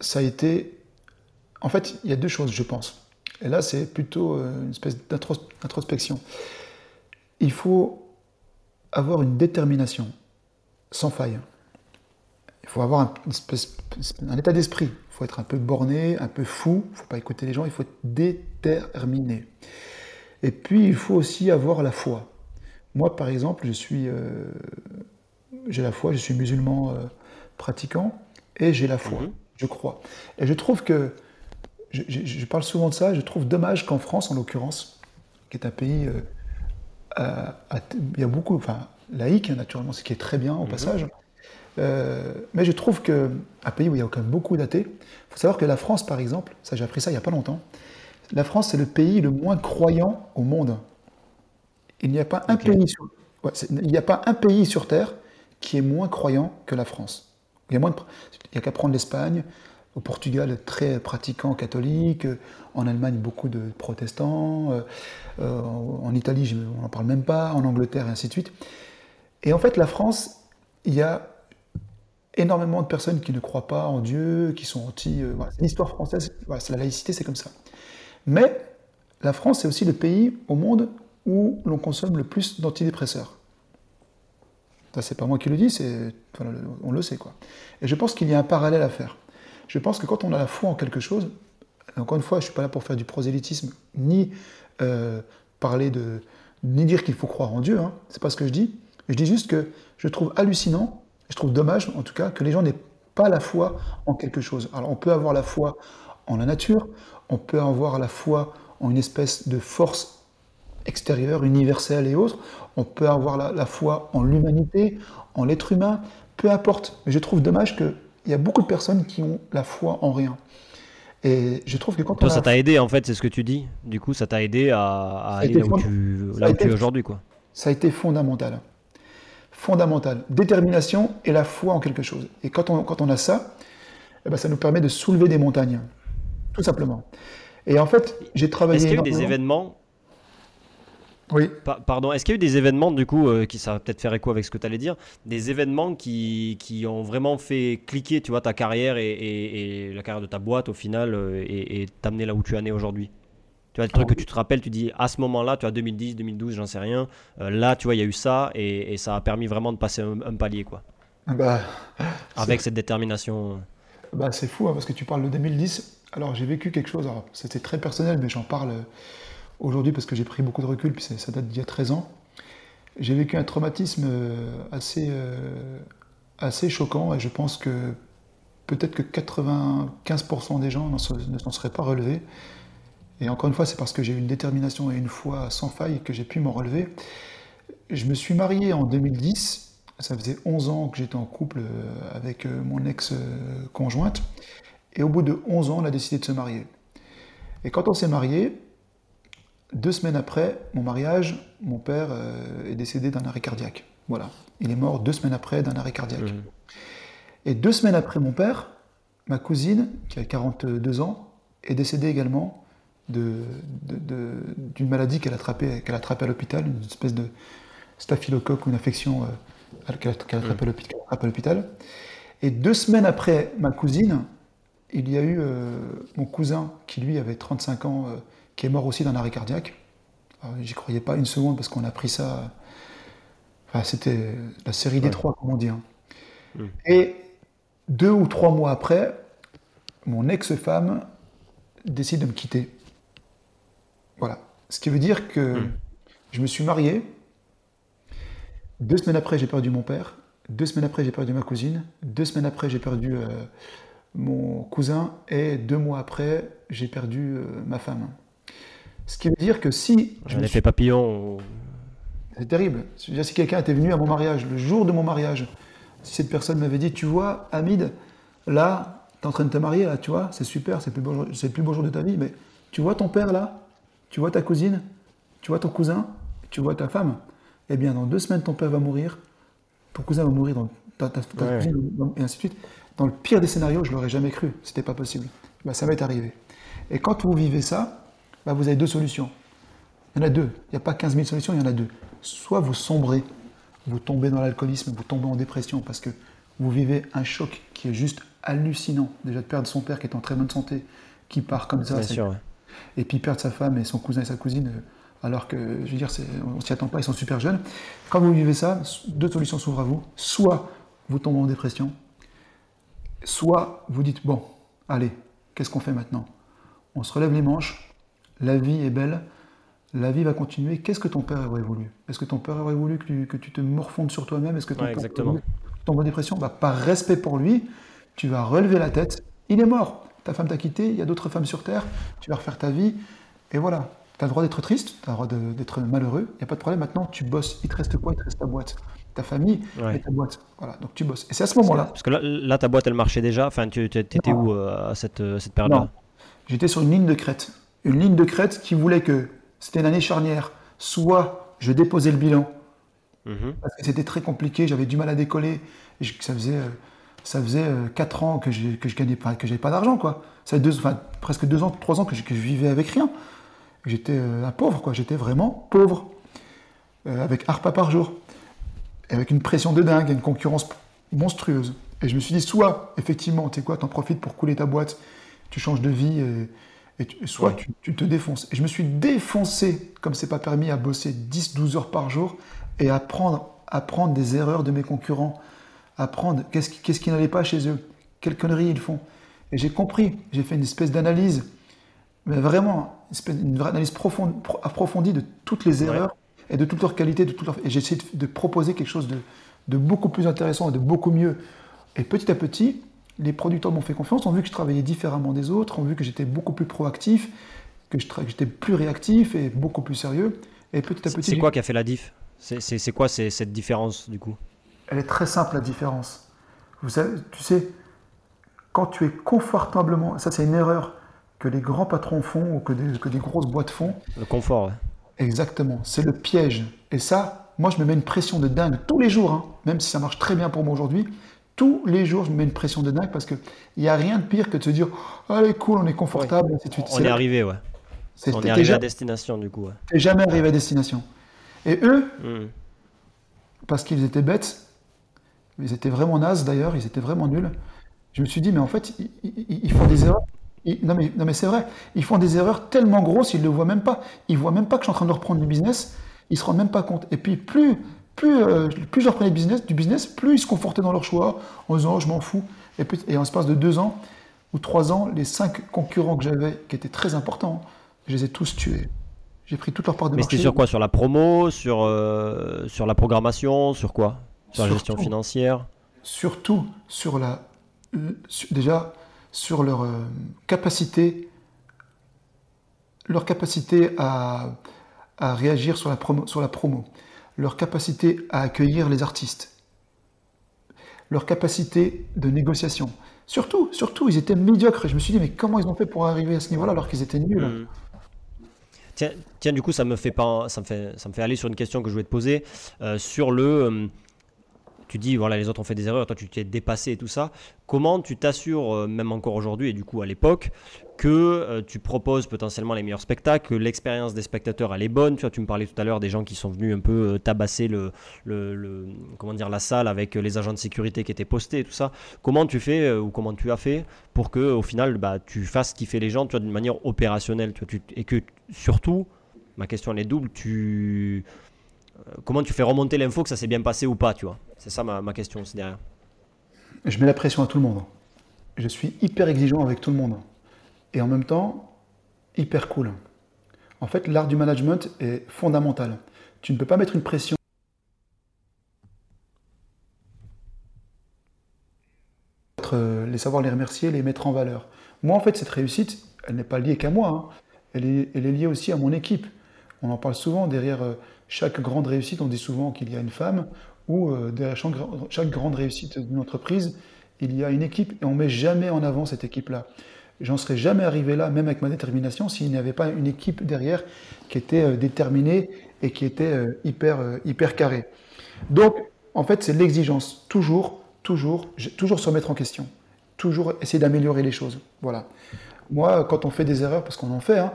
B: Ça a été. En fait, il y a deux choses, je pense. Et là, c'est plutôt euh, une espèce d'introspection. Il faut avoir une détermination sans faille. Il faut avoir un, état d'esprit. Il faut être un peu borné, un peu fou. Il ne faut pas écouter les gens. Il faut être déterminé. Et puis, il faut aussi avoir la foi. Moi, par exemple, je suis, euh, j'ai la foi, je suis musulman euh, pratiquant et j'ai la foi, mhm. je crois. Et je trouve que, je, parle souvent de ça, je trouve dommage qu'en France, en l'occurrence, qui est un pays, euh, il y a beaucoup, enfin, laïque, naturellement, ce qui est très bien au mhm. passage, mais je trouve qu'un pays où il y a quand même beaucoup d'athées, il faut savoir que la France, par exemple, ça j'ai appris ça il n'y a pas longtemps, la France c'est le pays le moins croyant au monde. Il n'y a pas un pays sur, il n'y a pas un pays sur terre qui est moins croyant que la France. Il n'y a, qu'à prendre l'Espagne, au Portugal, très pratiquant catholique, en Allemagne, beaucoup de protestants, euh, en Italie, on n'en parle même pas, en Angleterre, et ainsi de suite. Et en fait, la France, il y a énormément de personnes qui ne croient pas en Dieu, qui sont anti. Euh, l'histoire française, c'est la laïcité, c'est comme ça. Mais la France, c'est aussi le pays au monde où l'on consomme le plus d'antidépresseurs. Ça, c'est pas moi qui le dis, c'est, on le sait quoi. Et je pense qu'il y a un parallèle à faire. Je pense que quand on a la foi en quelque chose, encore une fois, je suis pas là pour faire du prosélytisme, ni euh, parler de, ni dire qu'il faut croire en Dieu. Hein, c'est pas ce que je dis. Je dis juste que je trouve hallucinant, je trouve dommage, en tout cas, que les gens n'aient pas la foi en quelque chose. Alors, on peut avoir la foi en la nature, on peut avoir la foi en une espèce de force extérieure, universelle et autres. On peut avoir la, foi en l'humanité, en l'être humain, peu importe. Mais je trouve dommage qu'il y a beaucoup de personnes qui ont la foi en rien. Et je trouve que quand
A: Toi, ça t'a aidé en fait, c'est ce que tu dis. Du coup, ça t'a aidé à, aller là où tu, es aujourd'hui, quoi.
B: Ça a été fondamental. Fondamental. Détermination et la foi en quelque chose. Et quand on, quand on a ça, eh ben, ça nous permet de soulever des montagnes. Tout simplement. Et en fait, j'ai travaillé.
A: Est-ce qu'il y a eu des événements
B: oui.
A: pardon, est-ce qu'il y a eu des événements, du coup, euh, qui ça va peut-être faire écho avec ce que tu allais dire, des événements qui, qui, ont vraiment fait cliquer, tu vois, ta carrière et, la carrière de ta boîte au final euh, et t'amener là où tu en es aujourd'hui? Tu vois, des trucs que tu te rappelles, tu dis à ce moment-là, tu as 2010, 2012, j'en sais rien. Euh, là, tu vois, il y a eu ça et, ça a permis vraiment de passer un, palier, quoi.
B: Bah,
A: Avec cette détermination.
B: Bah, c'est fou, hein, parce que tu parles de 2010. Alors, j'ai vécu quelque chose, c'était très personnel, mais j'en parle aujourd'hui parce que j'ai pris beaucoup de recul, puis ça date d'il y a 13 ans. J'ai vécu un traumatisme euh, assez, euh, assez choquant et je pense que peut-être que 95% des gens ne s'en seraient pas relevés. Et encore une fois, c'est parce que j'ai eu une détermination et une foi sans faille que j'ai pu m'en relever. Je me suis marié en 2010. Ça faisait 11 ans que j'étais en couple euh, avec mon ex-conjointe. Et au bout de 11 ans, on a décidé de se marier. Et quand on s'est marié, deux semaines après mon mariage, mon père euh, est décédé d'un arrêt cardiaque. Voilà. Il est mort deux semaines après d'un arrêt cardiaque. Mmh. Et deux semaines après mon père, ma cousine, qui a 42 ans, est décédée également d'une de, maladie qu'elle a attrapée, qu'elle a attrapée à l'hôpital, une espèce de staphylocoque ou une infection euh, qu'elle a attrapée mmh. à l'hôpital. Et deux semaines après ma cousine, il y a eu euh, mon cousin qui lui avait 35 ans qui est mort aussi d'un arrêt cardiaque. J'y croyais pas une seconde parce qu'on a pris ça. Enfin, c'était la série des trois, comme on dit. Hein. Et deux ou trois mois après, mon ex-femme décide de me quitter. Voilà. Ce qui veut dire que hmm. je me suis marié. Deux semaines après, j'ai perdu mon père. Deux semaines après, j'ai perdu ma cousine. Deux semaines après, j'ai perdu euh, mon cousin. Et deux mois après, j'ai perdu euh, ma femme. Ce qui veut dire que si.
A: J'en ai fait papillon.
B: C'est terrible. si quelqu'un était venu à mon mariage, le jour de mon mariage, si cette personne m'avait dit Tu vois, Hamid, là, tu es en train de te marier, là, tu vois, c'est super, c'est le, plus beau jour de ta vie, mais tu vois ton père là Tu vois ta cousine Tu vois ton cousin Tu vois ta femme Eh bien, dans deux semaines, ton père va mourir, ton cousin va mourir, dans ta, cousine, et ainsi de suite. Dans le pire des scénarios, je l'aurais jamais cru, c'était pas possible. Bah, ça être arrivé. Et quand vous vivez ça, bah, vous avez deux solutions. Il y en a deux. Il n'y a pas 15 000 solutions, il y en a deux. Soit vous sombrez, vous tombez dans l'alcoolisme, vous tombez en dépression parce que vous vivez un choc qui est juste hallucinant. Déjà de perdre son père qui est en très bonne santé, qui part comme ça. Et puis perdre sa femme et son cousin et sa cousine, euh, alors que, je veux dire, on ne s'y attend pas, ils sont super jeunes. Quand vous vivez ça, deux solutions s'ouvrent à vous. Soit vous tombez en dépression, soit vous dites, bon, allez, qu'est-ce qu'on fait maintenant? On se relève les manches, la vie est belle, la vie va continuer. Qu'est-ce que ton père aurait voulu? Est-ce que ton père aurait voulu que tu, te morfondes sur toi-même? Est-ce que ton père
A: exactement.
B: tombe en dépression? Bah, Par respect pour lui, tu vas relever la tête. Il est mort. Ta femme t'a quitté, il y a d'autres femmes sur Terre, tu vas refaire ta vie. Et voilà. Tu as le droit d'être triste, tu as le droit d'être malheureux, il n'y a pas de problème. Maintenant, tu bosses. Il te reste quoi? Il te reste ta boîte. Ta famille et ta boîte. Voilà, donc tu bosses. Et c'est à ce moment-là.
A: Parce que là, ta boîte, elle marchait déjà? Enfin, tu étais où euh, à cette, euh, cette période-là?
B: J'étais sur une ligne de crête. Une ligne de crête qui voulait que c'était une année charnière. Soit je déposais le bilan, mhm. parce que c'était très compliqué, j'avais du mal à décoller. Et ça faisait, euh, ça faisait 4 ans que je, que je gagnais pas, que j'avais pas d'argent, quoi. Ça deux, enfin, presque 2 ans, 3 ans que je, que je, vivais avec rien. J'étais euh, un pauvre, quoi. J'étais vraiment pauvre. Euh, avec un repas par jour. Et avec une pression de dingue, une concurrence monstrueuse. Et je me suis dit, soit, effectivement, tu sais quoi, t'en profites pour couler ta boîte, tu changes de vie, et, et soit tu, te défonces. Et je me suis défoncé, comme c'est pas permis, à bosser 10-12 heures par jour et à prendre, à prendre des erreurs de mes concurrents, à prendre qu'est-ce qui, n'allait pas chez eux, quelles conneries ils font? Et j'ai compris, j'ai fait une espèce d'analyse, mais vraiment, une, analyse profonde, approfondie de toutes les erreurs et de toutes leurs qualités, de toutes leurs... et j'ai essayé de, proposer quelque chose de, de beaucoup plus intéressant et de beaucoup mieux. Et petit à petit, les producteurs m'ont fait confiance, ont vu que je travaillais différemment des autres, ont vu que j'étais beaucoup plus proactif, que j'étais plus réactif et beaucoup plus sérieux. Et petit à petit.
A: C'est quoi qui a fait la diff? C'est quoi cette différence du coup?
B: Elle est très simple la différence. Vous savez, tu sais, quand tu es confortablement, ça c'est une erreur que les grands patrons font ou que des, que des grosses boîtes font.
A: Le confort. Ouais.
B: Exactement, c'est le piège. Et ça, moi je me mets une pression de dingue tous les jours, hein, même si ça marche très bien pour moi aujourd'hui tous les jours, je me mets une pression de dingue parce qu'il n'y a rien de pire que de se dire Allez, cool, on est confortable,
A: On est arrivé, ouais. on est arrivé à destination, du coup.
B: Ouais. jamais arrivé à destination. Et eux, hmm. parce qu'ils étaient bêtes, ils étaient vraiment nazes d'ailleurs, ils étaient vraiment nuls, je me suis dit Mais en fait, ils, font des erreurs. non, mais, non, mais c'est vrai, ils font des erreurs tellement grosses, ils ne le voient même pas. Ils ne voient même pas que je suis en train de reprendre du business, ils ne se rendent même pas compte. Et puis, plus plus, euh, plus je reprenais business, du business, plus ils se confortaient dans leur choix en disant oh, je m'en fous. Et, puis, et en espace de deux ans ou trois ans, les cinq concurrents que j'avais, qui étaient très importants, je les ai tous tués. J'ai pris toute leur part de
A: Mais c'était sur quoi? Sur la promo Sur, euh, sur la programmation Sur quoi? Sur la gestion financière?
B: Surtout sur la. déjà, sur leur euh, capacité. Leur capacité à, à réagir sur la promo. Sur la promo leur capacité à accueillir les artistes, leur capacité de négociation. Surtout, surtout, ils étaient médiocres. Je me suis dit, mais comment ils ont fait pour arriver à ce niveau-là alors qu'ils étaient nuls hmm.
A: Tiens, tiens, du coup, ça me fait pas, ça me fait, ça me fait aller sur une question que je voulais te poser euh, sur le. Euh, tu dis, voilà, les autres ont fait des erreurs, toi tu t'es dépassé et tout ça. Comment tu t'assures, euh, même encore aujourd'hui et du coup à l'époque, que euh, tu proposes potentiellement les meilleurs spectacles, que l'expérience des spectateurs elle est bonne? Tu vois, tu me parlais tout à l'heure des gens qui sont venus un peu euh, tabasser le, comment dire la salle avec les agents de sécurité qui étaient postés et tout ça. Comment tu fais ou comment tu as fait pour que au final bah, tu fasses kiffer les gens, tu d'une manière opérationnelle, tu vois, et que surtout, ma question elle est double, tu comment tu fais remonter l'info que ça s'est bien passé ou pas, tu vois? C'est ça ma, ma question aussi derrière.
B: Je mets la pression à tout le monde. Je suis hyper exigeant avec tout le monde. Et en même temps, hyper cool. En fait, l'art du management est fondamental. Tu ne peux pas mettre une pression. Les savoir les remercier, les mettre en valeur. Moi, en fait, cette réussite, elle n'est pas liée qu'à moi. Hein. Elle, est, elle est liée aussi à mon équipe. On en parle souvent derrière euh, chaque grande réussite, on dit souvent qu'il y a une femme, ou euh, derrière chaque, grande réussite d'une entreprise, il y a une équipe, et on ne met jamais en avant cette équipe-là. J'en serais jamais arrivé là, même avec ma détermination, s'il n'y avait pas une équipe derrière qui était euh, déterminée et qui était euh, hyper, hyper carrée. Donc, en fait, c'est l'exigence. Toujours, toujours, toujours se remettre en question. Toujours essayer d'améliorer les choses. Voilà. Moi, quand on fait des erreurs, parce qu'on en fait, hein,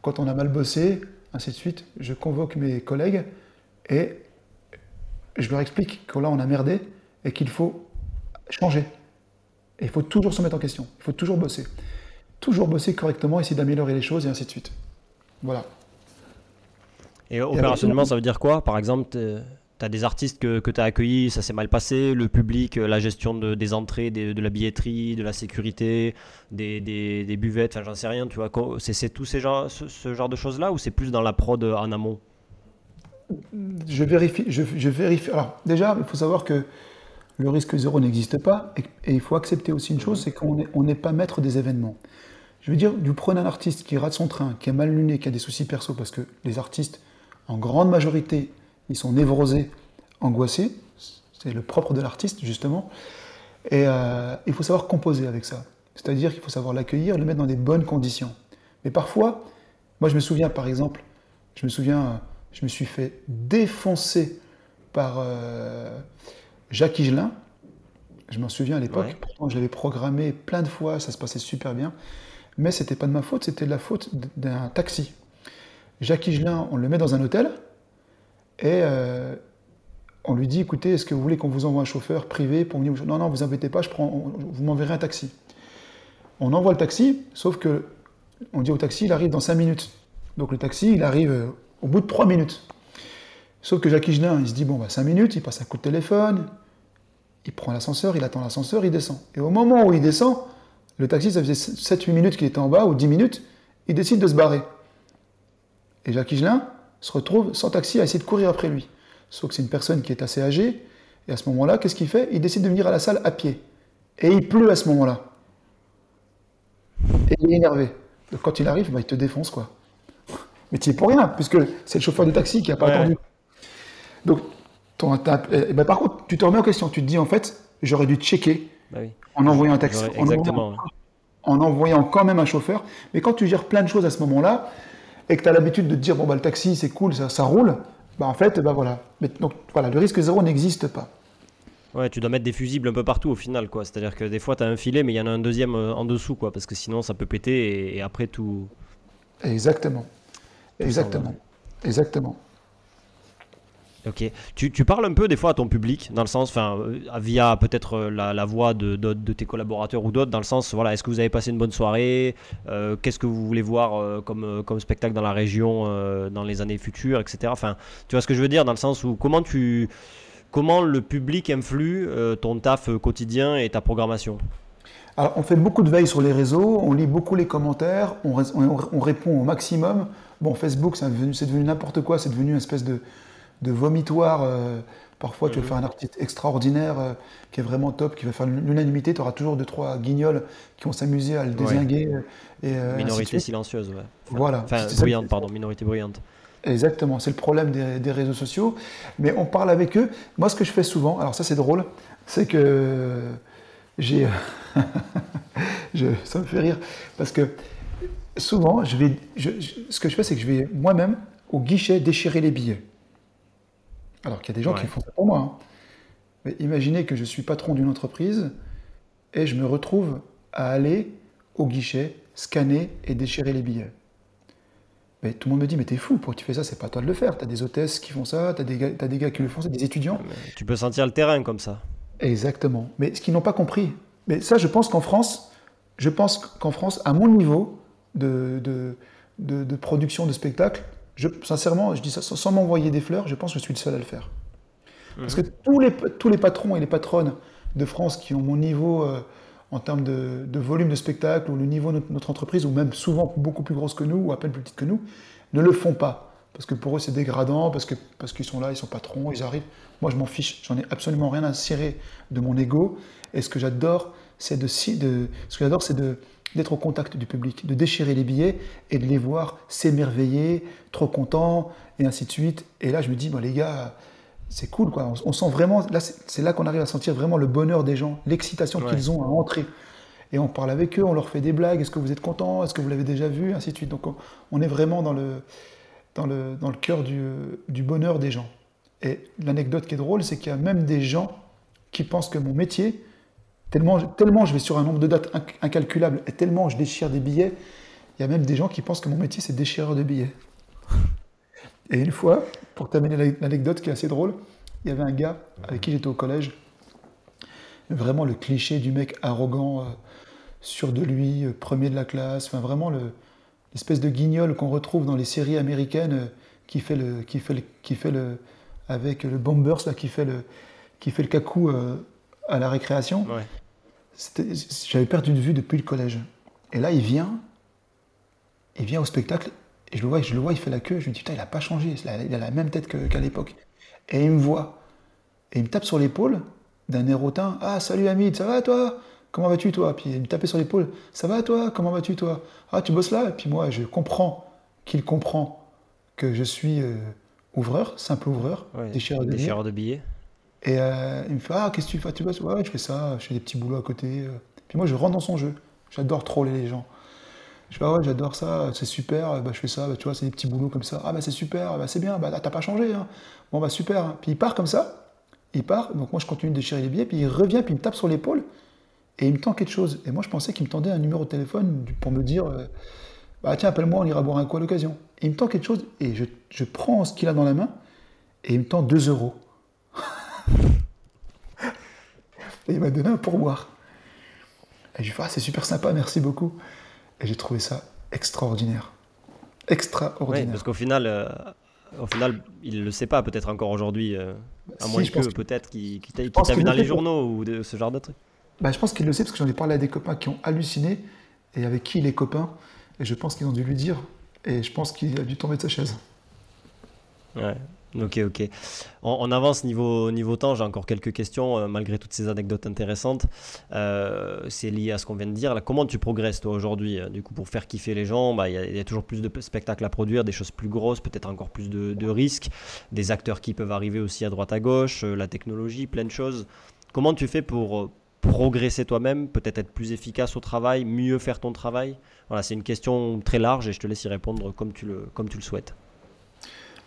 B: quand on a mal bossé, ainsi de suite. Je convoque mes collègues et je leur explique que là on a merdé et qu'il faut changer. Et il faut toujours se mettre en question. Il faut toujours bosser. Toujours bosser correctement, essayer d'améliorer les choses et ainsi de suite. Voilà.
A: Et opérationnellement, ça veut dire quoi? Par exemple, tu as des artistes que, que tu as accueillis, ça s'est mal passé, le public, la gestion de, des entrées, de la billetterie, de la sécurité, des, des, des buvettes, enfin j'en sais rien, tu vois. C'est tous ces ce, genre de choses-là ou c'est plus dans la prod en amont?
B: Je vérifie, je, je, vérifie. Alors déjà, il faut savoir que le risque zéro n'existe pas et, il faut accepter aussi une chose, c'est qu'on n'est on pas maître des événements. Je veux dire, du prenez un artiste qui rate son train, qui est mal luné, qui a des soucis perso, parce que les artistes, en grande majorité, ils sont névrosés, angoissés. C'est le propre de l'artiste, justement. Et euh, il faut savoir composer avec ça. C'est-à-dire qu'il faut savoir l'accueillir, le mettre dans des bonnes conditions. Mais parfois, moi je me souviens par exemple, je me souviens, je me suis fait défoncer par euh, Jacques Higelin. Je m'en souviens à l'époque, pourtant je l'avais programmé plein de fois, ça se passait super bien. Mais c'était pas de ma faute, c'était de la faute d'un taxi. Jacques Higelin, on le met dans un hôtel, et euh, on lui dit, écoutez, est-ce que vous voulez qu'on vous envoie un chauffeur privé pour venir Non, non, vous embêtez pas, je prends, vous m'enverrez un taxi. On envoie le taxi, sauf que on dit au taxi, il arrive dans 5 minutes. Donc le taxi, il arrive euh, au bout de 3 minutes. Sauf que Jacques Higelin, il se dit, bon, bah, 5 minutes, il passe un coup de téléphone, il prend l'ascenseur, il attend l'ascenseur, il descend. Et au moment où il descend, le taxi, ça faisait 7-8 minutes qu'il était en bas, ou 10 minutes, il décide de se barrer. Et Jacques Higelin, se retrouve sans taxi à essayer de courir après lui. Sauf que c'est une personne qui est assez âgée, et à ce moment-là, qu'est-ce qu'il fait? Il décide de venir à la salle à pied. Et il pleut à ce moment-là. Et il est énervé. Donc quand il arrive, bah, il te défonce, quoi. Mais tu es pour rien, puisque c'est le chauffeur de taxi qui n'a pas attendu. Donc, ton, eh ben, par contre, tu te remets en question. Tu te dis, en fait, j'aurais dû checker bah en envoyant un taxi. En envoyant, quand même un chauffeur. Mais quand tu gères plein de choses à ce moment-là, et que tu as l'habitude de te dire, bon, bah, le taxi, c'est cool, ça, ça roule, bah, en fait, bah, voilà. Mais, donc, voilà, le risque zéro n'existe pas.
A: Ouais, tu dois mettre des fusibles un peu partout au final, quoi. C'est-à-dire que des fois, tu as un filet, mais il y en a un deuxième euh, en dessous, quoi. Parce que sinon, ça peut péter et, après tout.
B: Exactement. Exactement. Exactement.
A: Ok. Tu, parles un peu des fois à ton public, dans le sens, enfin, euh, via peut-être euh, la, voix de, tes collaborateurs ou d'autres, dans le sens, voilà, est-ce que vous avez passé une bonne soirée euh, Qu'est-ce que vous voulez voir comme, spectacle dans la région dans les années futures, etc. Enfin, tu vois ce que je veux dire, dans le sens où comment tu, comment le public influe ton taf quotidien et ta programmation?
B: Alors, on fait beaucoup de veille sur les réseaux, on lit beaucoup les commentaires, on, on, on répond au maximum. Bon, Facebook, c'est devenu n'importe quoi, c'est devenu une espèce de de vomitoire. Euh, parfois, tu veux mhm. faire un artiste extraordinaire euh, qui est vraiment top, qui va faire l'unanimité. Tu auras toujours deux, trois guignols qui vont s'amuser à le désinguer.
A: Et, euh, minorité silencieuse, ouais.
B: voilà.
A: Enfin, bruyante, pardon, minorité bruyante.
B: Exactement, c'est le problème des, réseaux sociaux. Mais on parle avec eux. Moi, ce que je fais souvent, alors ça c'est drôle, c'est que j'ai. (laughs) ça me fait rire. Parce que souvent, je vais, ce que je fais, c'est que je vais moi-même au guichet déchirer les billets. Alors qu'il y a des gens qui font ça pour moi. Hein. Mais imaginez que je suis patron d'une entreprise et je me retrouve à aller au guichet, scanner et déchirer les billets. Mais tout le monde me dit, mais t'es fou, pourquoi tu fais ça? C'est pas toi de le faire. T'as des hôtesses qui font ça, t'as des, gars, as des gars qui le font, c'est des étudiants.
A: tu peux sentir le terrain comme ça.
B: Exactement. Mais ce qu'ils n'ont pas compris, mais ça, je pense qu'en France, je pense qu'en France, à mon niveau de, de, de production de spectacle, sincèrement, je dis ça sans, m'envoyer des fleurs, je pense que je suis le seul à le faire. Parce que tous les, tous les patrons et les patronnes de France qui ont mon niveau euh, en termes de, volume de spectacle ou le niveau de notre, entreprise, ou même souvent beaucoup plus grosse que nous, ou à peine plus petite que nous, ne le font pas. Parce que pour eux, c'est dégradant, parce qu'ils parce qu'ils sont là, ils sont patrons, ils arrivent. Moi, je m'en fiche, j'en ai absolument rien à cirer de mon ego. Et ce que j'adore, c'est de, de, ce que j'adore, c'est de, d'être au contact du public, de déchirer les billets et de les voir s'émerveiller, trop contents, et ainsi de suite. Et là, je me dis, les gars, c'est cool, quoi. On, sent vraiment, là, c'est là qu'on arrive à sentir vraiment le bonheur des gens, l'excitation qu'ils ont à entrer. Et on parle avec eux, on leur fait des blagues, est-ce que vous êtes content, est-ce que vous l'avez déjà vu, ainsi de suite. Donc on, est vraiment dans le, dans le, dans le cœur du, du bonheur des gens. Et l'anecdote qui est drôle, c'est qu'il y a même des gens qui pensent que mon métier, Tellement, tellement je vais sur un nombre de dates incalculable et tellement je déchire des billets, il y a même des gens qui pensent que mon métier c'est déchireur de billets. Et une fois, pour terminer l'anecdote qui est assez drôle, il y avait un gars avec qui j'étais au collège. vraiment le cliché du mec arrogant, sûr de lui, premier de la classe, enfin vraiment l'espèce de guignol qu'on retrouve dans les séries américaines qui fait le, qui fait le, qui fait le, avec le Bombers là, qui fait le, qui fait le cacou à la récréation. J'avais perdu de vue depuis le collège. Et là, il vient, il vient au spectacle, et je le vois, je le vois, il fait la queue. Je me dis, putain, il n'a pas changé, il a, la même tête qu'à l'époque. Et il me voit, et il me tape sur l'épaule d'un air hautain. Ah, salut Hamid, ça va toi? Comment vas-tu toi? Puis il me tapait sur l'épaule. Ça va toi? Comment vas-tu toi? Ah, tu bosses là? Et puis moi, je comprends qu'il comprend que je suis euh, ouvreur, simple ouvreur,
A: déchireur de, de billets.
B: Et euh, il me fait Ah, qu'est-ce que tu fais? Tu bosses? Ouais, je fais ça, je fais des petits boulots à côté. Euh. Puis moi, je rentre dans son jeu. J'adore troller les gens. Je fais, ah ouais, j'adore ça, c'est super, bah, je fais ça, bah, tu vois, c'est des petits boulots comme ça. Ah, bah, c'est super, bah, c'est bien, bah, t'as pas changé. Hein. Bon, bah, super. Hein. Puis il part comme ça, il part, donc moi, je continue de déchirer les billets, puis il revient, puis il me tape sur l'épaule, et il me tend quelque chose. Et moi, je pensais qu'il me tendait un numéro de téléphone pour me dire, euh, bah, tiens, appelle-moi, on ira boire un coup à l'occasion. Il me tend quelque chose, et je, je prends ce qu'il a dans la main, et il me tend 2 euros. (laughs) et il m'a donné un pourboire. Et je lui fais, ah, c'est super sympa, merci beaucoup. Et j'ai trouvé ça extraordinaire. Extraordinaire.
A: parce qu'au final, euh, au final, il ne le sait pas, peut-être encore aujourd'hui, euh, à moins que peut-être qu'il t'a vu dans les journaux ou de, ce genre de trucs.
B: Bah, je pense qu'il le sait parce que j'en ai parlé à des copains qui ont halluciné et avec qui il est copain. Et je pense qu'ils ont dû lui dire. Et je pense qu'il a dû tomber de sa chaise.
A: Ouais. Ok, ok. On, avance niveau, niveau temps, j'ai encore quelques questions, euh, malgré toutes ces anecdotes intéressantes. Euh, c'est lié à ce qu'on vient de dire. Comment tu progresses, toi, aujourd'hui euh, Du coup, pour faire kiffer les gens, bah, il y, a toujours plus de spectacles à produire, des choses plus grosses, peut-être encore plus de, de, risques, des acteurs qui peuvent arriver aussi à droite à gauche, la technologie, plein de choses. Comment tu fais pour progresser toi-même, peut-être être plus efficace au travail, mieux faire ton travail? Voilà, c'est une question très large et je te laisse y répondre comme tu le, comme tu le souhaites.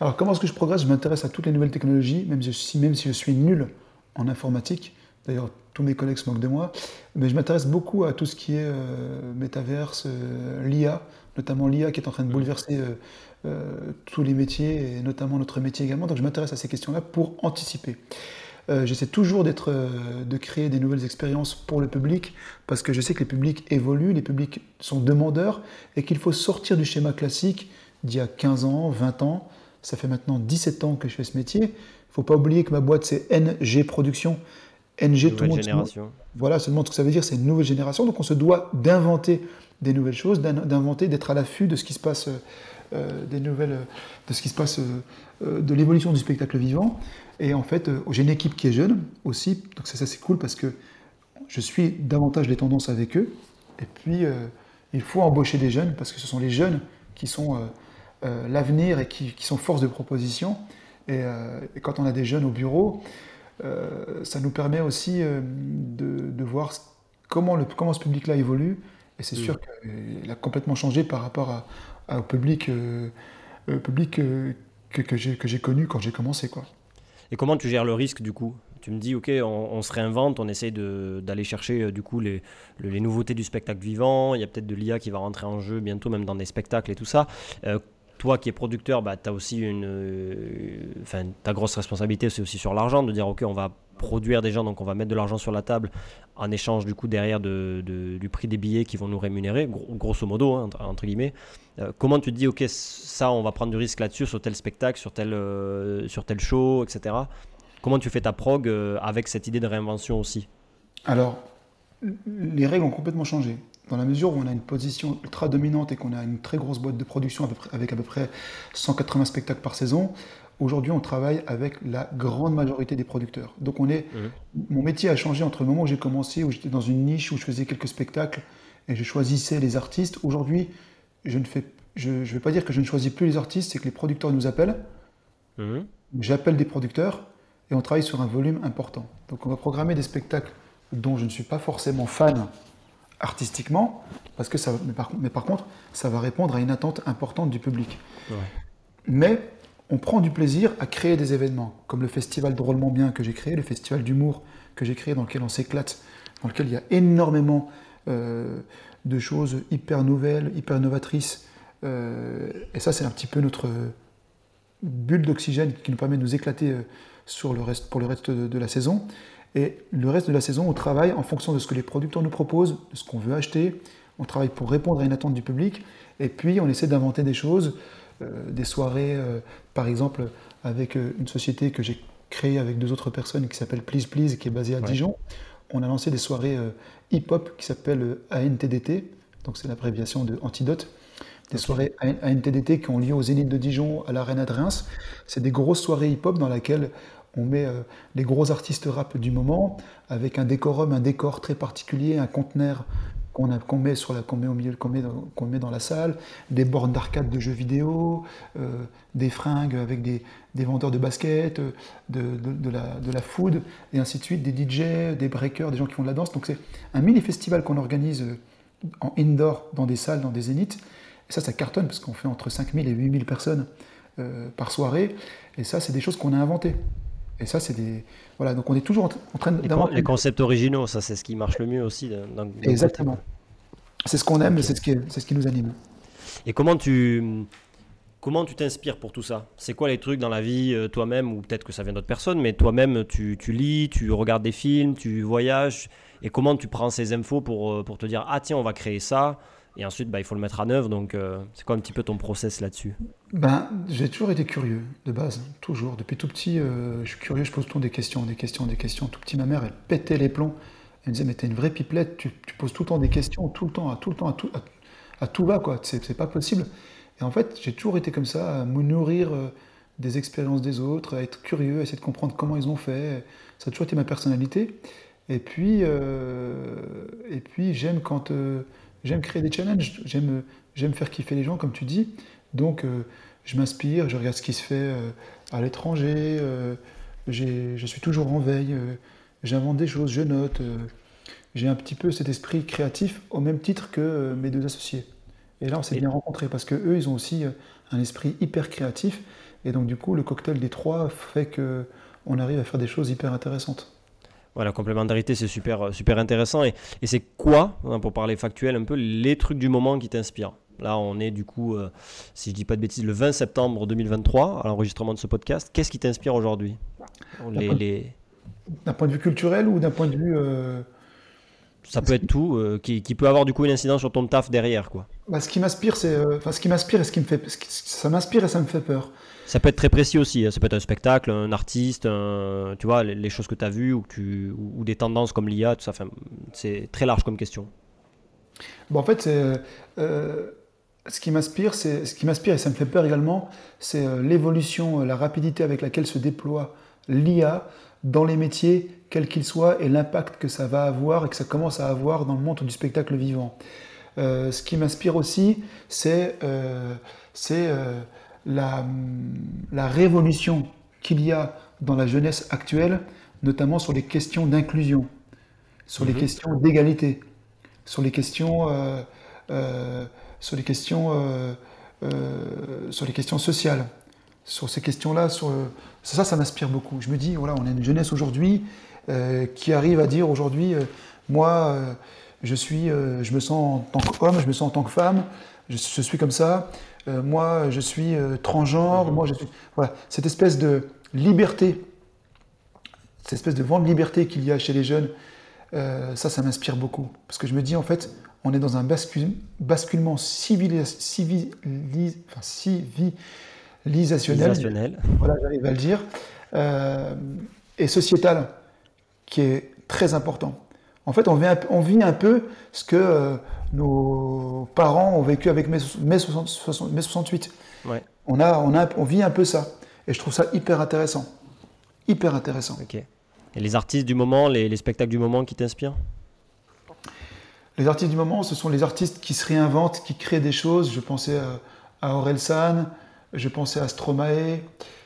B: Alors, comment est-ce que je progresse? Je m'intéresse à toutes les nouvelles technologies, même si, même si je suis nul en informatique. D'ailleurs, tous mes collègues se moquent de moi. Mais je m'intéresse beaucoup à tout ce qui est euh, métaverse, euh, l'IA, notamment l'IA qui est en train de bouleverser euh, tous les métiers, et notamment notre métier également. Donc, je m'intéresse à ces questions-là pour anticiper. J'essaie toujours d'être, de créer des nouvelles expériences pour le public, parce que je sais que les publics évoluent, les publics sont demandeurs, et qu'il faut sortir du schéma classique d'il y a 15 ans, 20 ans, ça fait maintenant 17 ans que je fais ce métier. Il ne faut pas oublier que ma boîte, c'est NG Production. NG,
A: tout le monde. Génération.
B: Voilà, ça demande ce que ça veut dire, c'est une nouvelle génération. Donc on se doit d'inventer des nouvelles choses, d'inventer, d'être à l'affût de ce qui se passe, euh, des nouvelles, de ce qui se passe, euh, de l'évolution du spectacle vivant. Et en fait, euh, j'ai une équipe qui est jeune aussi, donc ça, ça c'est cool parce que je suis davantage les tendances avec eux. Et puis, il faut embaucher des jeunes parce que ce sont les jeunes qui sont euh, l'avenir et qui, sont force de proposition. Euh, et, quand on a des jeunes au bureau, euh, ça nous permet aussi de, voir comment, le, comment ce public-là évolue. Et c'est mm. sûr qu'il a complètement changé par rapport au public, public que, que j'ai connu quand j'ai commencé. Quoi.
A: Et comment tu gères le risque du coup? Tu me dis, ok, on, se réinvente, on essaye d'aller chercher du coup les, les, nouveautés du spectacle vivant. Il y a peut-être de l'IA qui va rentrer en jeu bientôt, même dans des spectacles et tout ça toi qui es producteur, bah, tu as aussi une. Euh, enfin, ta grosse responsabilité, c'est aussi sur l'argent, de dire, OK, on va produire des gens, donc on va mettre de l'argent sur la table en échange du coup derrière de, du prix des billets qui vont nous rémunérer, grosso modo, hein, entre, guillemets. Euh, comment tu te dis, OK, ça, on va prendre du risque là-dessus, sur tel spectacle, sur tel, euh, sur tel show, etc. Comment tu fais ta prog avec cette idée de réinvention aussi?
B: Alors, les règles ont complètement changé dans la mesure où on a une position ultra dominante et qu'on a une très grosse boîte de production avec à peu près 180 spectacles par saison, aujourd'hui on travaille avec la grande majorité des producteurs. Donc on est, mmh. mon métier a changé entre le moment où j'ai commencé, où j'étais dans une niche, où je faisais quelques spectacles et je choisissais les artistes. Aujourd'hui, je ne fais, je, vais pas dire que je ne choisis plus les artistes, c'est que les producteurs nous appellent. Mmh. J'appelle des producteurs et on travaille sur un volume important. Donc on va programmer des spectacles dont je ne suis pas forcément fan artistiquement, parce que ça, mais par, mais par, contre, ça va répondre à une attente importante du public. Mais on prend du plaisir à créer des événements, comme le festival Drôlement Bien que j'ai créé, le festival d'humour que j'ai créé, dans lequel on s'éclate, dans lequel il y a énormément euh, de choses hyper nouvelles, hyper novatrices. Euh, et ça, c'est un petit peu notre bulle d'oxygène qui nous permet de nous éclater euh, sur le reste, pour le reste de, de la saison. Et le reste de la saison, on travaille en fonction de ce que les producteurs nous proposent, de ce qu'on veut acheter. On travaille pour répondre à une attente du public. Et puis, on essaie d'inventer des choses, euh, des soirées, euh, par exemple, avec euh, une société que j'ai créée avec deux autres personnes qui s'appelle Please Please, qui est basée à Dijon. On a lancé des soirées hip-hop qui s'appellent ANTDT, donc c'est l'abréviation de Antidote. Des soirées ANTDT qui ont lieu aux Zénith de Dijon, à l'Arena de Reims. C'est des grosses soirées hip-hop dans lesquelles on met les gros artistes rap du moment, avec un décorum, un décor très particulier, un conteneur qu'on met, au milieu, qu'on met, met dans la salle, des bornes d'arcade de jeux vidéo, euh, des fringues avec des, vendeurs de basket, euh, de, la, food, et ainsi de suite, des DJ, des breakers, des gens qui font de la danse. Donc c'est un mini-festival qu'on organise euh, en indoor dans des salles, dans des zéniths. Et ça, ça cartonne parce qu'on fait entre 5000 et 8000 personnes par soirée. Et ça, c'est des choses qu'on a inventées. Et ça, c'est des. Voilà, donc on est toujours en, train
A: d'avoir. Les, concepts originaux, ça, c'est ce qui marche le mieux aussi.
B: Exactement. C'est ce qu'on aime, c'est ce, qui, c'est ce qui nous anime.
A: Et comment tu. Comment tu t'inspires pour tout ça? C'est quoi les trucs dans la vie euh, toi-même, ou peut-être que ça vient d'autres personnes, mais toi-même, tu, tu, lis, tu regardes des films, tu voyages, et comment tu prends ces infos pour, euh, pour te dire, ah tiens, on va créer ça, et ensuite, bah, il faut le mettre à œuvre. Donc, euh, c'est quoi un petit peu ton process là-dessus?
B: Ben, J'ai toujours été curieux, de base, toujours. Depuis tout petit, euh, je suis curieux, je pose temps des questions, des questions, des questions. Tout petit, ma mère, elle pétait les plombs. Elle me disait, mais t'es une vraie pipelette, tu, poses tout le temps des questions, tout le temps, à tout le temps, à tout, à, tout va, quoi. C'est pas possible. Et en fait, j'ai toujours été comme ça, à me nourrir euh, des expériences des autres, à être curieux, à essayer de comprendre comment ils ont fait. Ça a toujours été ma personnalité. Et puis, et puis j'aime quand J'aime créer des challenges, j'aime, j'aime faire kiffer les gens, comme tu dis. Donc, euh, je m'inspire, je regarde ce qui se fait euh, à l'étranger, euh, je suis toujours en veille, j'invente des choses, je note. j'ai un petit peu cet esprit créatif au même titre que mes deux associés. Et là, on s'est bien rencontrés parce que eux, ils ont aussi un esprit hyper créatif. Et donc, du coup, le cocktail des trois fait que on arrive à faire des choses hyper intéressantes.
A: Voilà, la complémentarité, c'est super, super intéressant. Et, c'est quoi, hein, pour parler factuel, un peu les trucs du moment qui t'inspirent? Là, on est du coup, euh, si je dis pas de bêtises, le 20 septembre 2023, à l'enregistrement de ce podcast. Qu'est-ce qui t'inspire aujourd'hui?
B: D'un point de vue culturel ou d'un point de vue. Euh,
A: ça peut être tout, euh, qui, peut avoir du coup une incidence sur ton taf derrière, quoi.
B: Bah, ce qui m'inspire, c'est, enfin, ce qui m'inspire et ce qui me fait, ça m'inspire et ça me fait peur.
A: Ça peut être très précis aussi. Hein. Ça peut être un spectacle, un artiste, tu vois, les, choses que tu as vues ou, des tendances comme l'IA, tout ça. C'est très large comme question.
B: Bon, en fait, c'est, euh, ce qui m'inspire, ce qui m'inspire et ça me fait peur également, c'est euh, l'évolution, euh, la rapidité avec laquelle se déploie l'IA dans les métiers, quels qu'ils soient, et l'impact que ça va avoir et que ça commence à avoir dans le monde du spectacle vivant. ce qui m'inspire aussi, c'est la, révolution qu'il y a dans la jeunesse actuelle, notamment sur les questions d'inclusion, sur les mhm. questions d'égalité, sur les questions, euh, euh, sur les questions, euh, sur les questions sociales, sur ces questions-là, sur ça, ça m'inspire beaucoup. Je me dis, voilà, on a une jeunesse aujourd'hui qui arrive à dire aujourd'hui, moi, je suis, je me sens en tant qu'homme, je me sens en tant que femme, je suis comme ça. Euh, moi je suis euh, transgenre, moi je suis. Voilà, cette espèce de liberté, cette espèce de vent de liberté qu'il y a chez les jeunes, euh, ça, ça m'inspire beaucoup. Parce que je me dis, en fait, on est dans un basculement civilisationnel, voilà, j'arrive à le dire, et sociétal, qui est très important. En fait, on vit un, peu ce que euh, nos parents ont vécu avec mai, 68. On, a, on, a, on vit un peu ça. Et je trouve ça hyper intéressant. Hyper intéressant.
A: Ok. Et les artistes du moment, les, spectacles du moment qui t'inspirent?
B: Les artistes du moment, ce sont les artistes qui se réinventent, qui créent des choses. Je pensais à, Aurel San, je pensais à Stromae,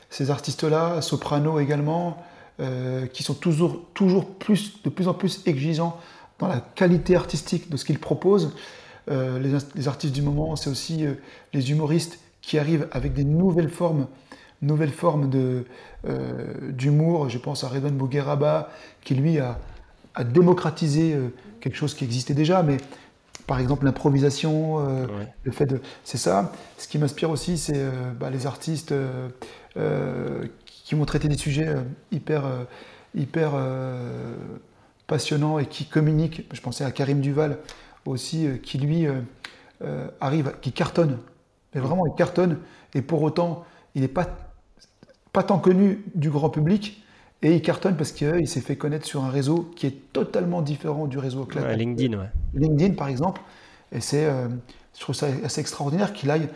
B: ces artistes-là, Soprano également. Euh, qui sont toujours, toujours plus, de plus en plus exigeants dans la qualité artistique de ce qu'ils proposent. Euh, les, artistes du moment, c'est aussi euh, les humoristes qui arrivent avec des nouvelles formes, nouvelles formes d'humour. Je pense à Redon Bougueraba, qui lui a, a démocratisé quelque chose qui existait déjà, mais par exemple l'improvisation, le fait de... C'est ça. Ce qui m'inspire aussi, c'est bah, les artistes qui vont traiter des sujets euh, hyper, euh, hyper euh, passionnants et qui communiquent. Je pensais à Karim Duval aussi, euh, qui lui arrive, qui cartonne. Mais vraiment, il cartonne. Et pour autant, il n'est pas, pas tant connu du grand public. Et il cartonne parce qu'il s'est fait connaître sur un réseau qui est totalement différent du réseau
A: classique. LinkedIn, ouais.
B: LinkedIn, par exemple. Et c'est, je trouve ça assez extraordinaire qu'il aille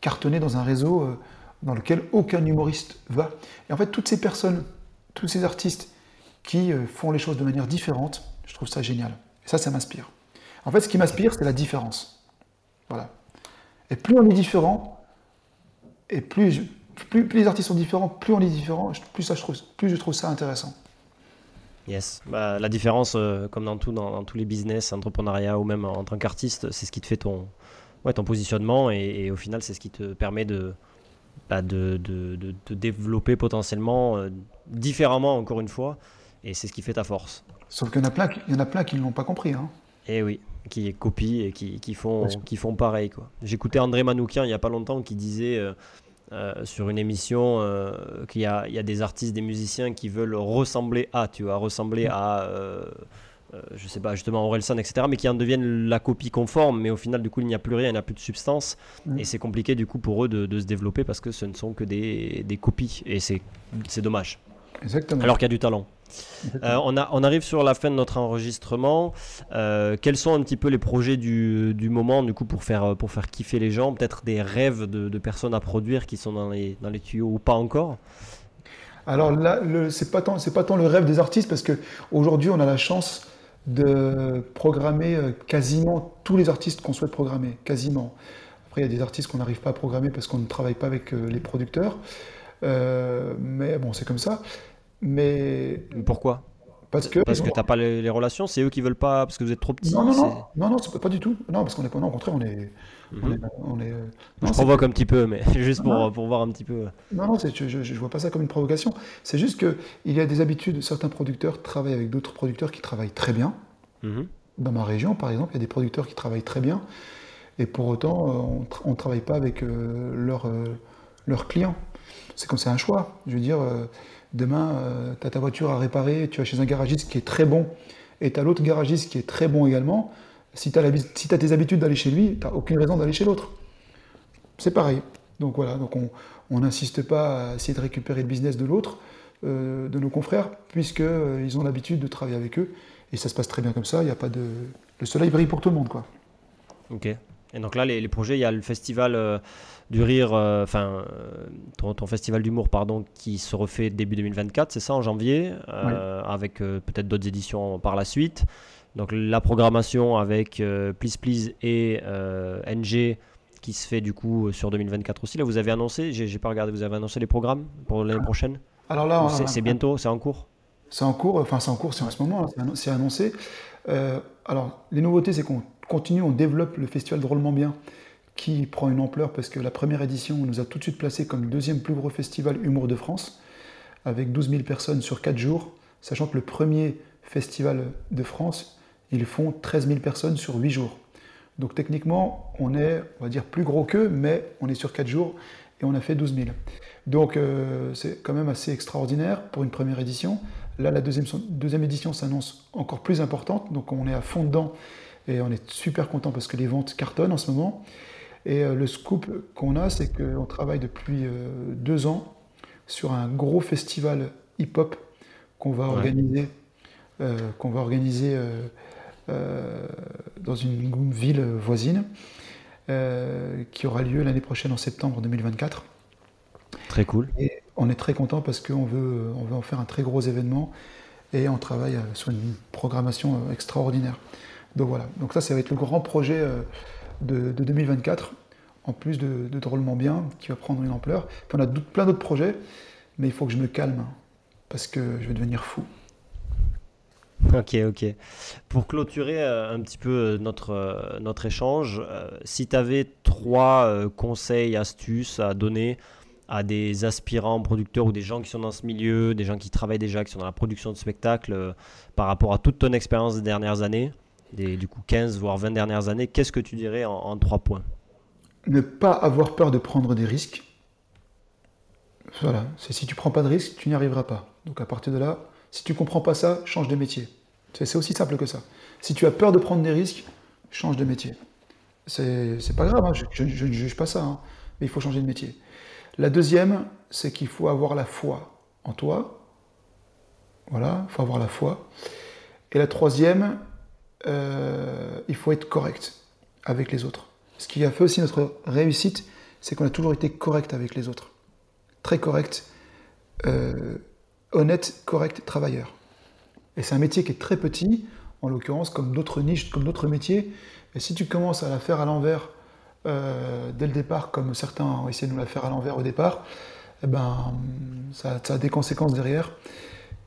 B: cartonner dans un réseau dans lequel aucun humoriste va. Et en fait, toutes ces personnes, tous ces artistes qui euh, font les choses de manière différente, je trouve ça génial. Et ça, ça m'inspire. En fait, ce qui m'inspire, c'est la différence. Voilà. Et plus on est différent, et plus, plus, les artistes sont différents, plus on est différent, plus, ça, je, trouve, plus je trouve ça intéressant.
A: Yes. Bah, la différence, euh, comme dans, tout, dans, tous les business, entrepreneuriat ou même en tant qu'artiste, c'est ce qui te fait ton, ouais, ton positionnement et au final, c'est ce qui te permet de, bah, de, de, de, développer potentiellement euh, différemment, encore une fois. Et c'est ce qui fait ta force.
B: Sauf qu'il y en a plein, il y en a plein qui ne l'ont pas compris. Hein.
A: Et eh oui, qui copient et qui, qui font, qui font pareil. J'écoutais André Manoukian il n'y a pas longtemps qui disait euh, euh, sur une émission qu'il y a, il y a des artistes, des musiciens qui veulent ressembler à, tu vois, ressembler à euh, je sais pas, justement Orelsan, etc., mais qui en deviennent la copie conforme, mais au final, du coup, il n'y a plus rien, il n'y a plus de substance, mm. et c'est compliqué, du coup, pour eux de, se développer parce que ce ne sont que des, des copies, et c'est dommage.
B: Exactement.
A: Alors qu'il y a du talent. Euh, on, a, on, arrive sur la fin de notre enregistrement. Euh, quels sont un petit peu les projets du, du, moment, du coup, pour faire, pour faire kiffer les gens? Peut-être des rêves de, de, personnes à produire qui sont dans les, dans les tuyaux ou pas encore?
B: Alors là, c'est pas tant, c'est pas tant le rêve des artistes parce que aujourd'hui, on a la chance de programmer euh, quasiment tous les artistes qu'on souhaite programmer, quasiment. Après, il y a des artistes qu'on n'arrive pas à programmer parce qu'on ne travaille pas avec euh, les producteurs. Euh, mais bon, c'est comme ça. Mais
A: pourquoi? Parce que parce que t'as pas les, relations, c'est eux qui veulent pas parce que vous êtes trop petits.
B: Non non non, non, non c'est pas du tout. Non parce qu'on est pas, non, au contraire on est,
A: Mhm. On est, euh, je provoque un petit peu, mais (laughs) juste pour, pour voir un petit peu.
B: Non, non, je ne vois pas ça comme une provocation. C'est juste qu'il y a des habitudes. Certains producteurs travaillent avec d'autres producteurs qui travaillent très bien. Mhm. Dans ma région, par exemple, il y a des producteurs qui travaillent très bien. Et pour autant, euh, on ne travaille pas avec euh, leurs clients. C'est comme c'est un choix. Je veux dire, demain, tu as ta voiture à réparer, tu vas chez un garagiste qui est très bon, et tu as l'autre garagiste qui est très bon également si tu as, tes habitudes d'aller chez lui, tu n'as aucune raison d'aller chez l'autre. C'est pareil. Donc voilà, donc on n'insiste pas à essayer de récupérer le business de l'autre, euh, de nos confrères, puisqu'ils euh, ont l'habitude de travailler avec eux. Et ça se passe très bien comme ça, il a pas de... Le soleil brille pour tout le monde. quoi.
A: Ok. Et donc là, les, projets, il y a le festival euh, du rire, enfin, ton, ton, festival d'humour, pardon, qui se refait début 2024, c'est ça, en janvier, avec peut-être d'autres éditions par la suite. Donc la programmation avec euh, Please Please et euh, NG qui se fait du coup sur 2024 aussi. Là, vous avez annoncé, j'ai pas regardé, vous avez annoncé les programmes pour l'année prochaine?
B: Alors là,
A: c'est bientôt, c'est en cours?
B: C'est en cours, enfin c'est en cours, c'est en ce moment, c'est annoncé. Euh, alors, les nouveautés, c'est qu'on continue, on développe le festival Drôlement Bien qui prend une ampleur parce que la première édition nous a tout de suite placé comme le deuxième plus gros festival humour de France avec 12 000 personnes sur 4 jours, sachant que le premier festival de France ils font 13 000 personnes sur 8 jours. Donc techniquement, on est, on dire, plus gros qu'eux, mais on est sur 4 jours et on a fait 12 000. Donc euh, c'est quand même assez extraordinaire pour une première édition. Là, la deuxième, deuxième édition s'annonce encore plus importante, donc on est à fond dedans et on est super content parce que les ventes cartonnent en ce moment. Et euh, le scoop qu'on a, c'est qu'on travaille depuis euh, deux ans sur un gros festival hip-hop qu'on va, organiser, qu'on va organiser euh, dans une ville voisine euh, qui aura lieu l'année prochaine en septembre 2024.
A: Très cool.
B: Et on est très content parce qu'on veut, on veut en faire un très gros événement et on travaille euh, sur une programmation extraordinaire. Donc voilà, donc ça, ça va être le grand projet de, 2024, en plus de, Drôlement Bien, qui va prendre une ampleur. on a plein d'autres projets, mais il faut que je me calme, parce que je vais devenir fou.
A: Ok, ok. Pour clôturer euh, un petit peu euh, notre, euh, notre échange, si tu avais trois conseils, astuces à donner à des aspirants producteurs ou des gens qui sont dans ce milieu, des gens qui travaillent déjà, qui sont dans la production de spectacles, par rapport à toute ton expérience des dernières années, des, du coup 15 voire 20 dernières années, qu'est-ce que tu dirais en, trois points?
B: Ne pas avoir peur de prendre des risques. Voilà, c'est si tu prends pas de risques, tu n'y arriveras pas. Donc à partir de là, Si tu comprends pas ça, change de métier. C'est aussi simple que ça. Si tu as peur de prendre des risques, change de métier. C'est pas grave, hein, je, ne juge pas ça, hein, mais il faut changer de métier. La deuxième, c'est qu'il faut avoir la foi en toi. Voilà, il faut avoir la foi. Et la troisième, il faut être correct avec les autres. Ce qui a fait aussi notre réussite, c'est qu'on a toujours été correct avec les autres. Très correct, euh, honnête, correct, travailleur. Et c'est un métier qui est très petit, en l'occurrence, comme d'autres niches, comme d'autres métiers. Et si tu commences à la faire à l'envers euh, dès le départ, comme certains ont essayé de nous la faire à l'envers au départ, eh ben, ça, a des conséquences derrière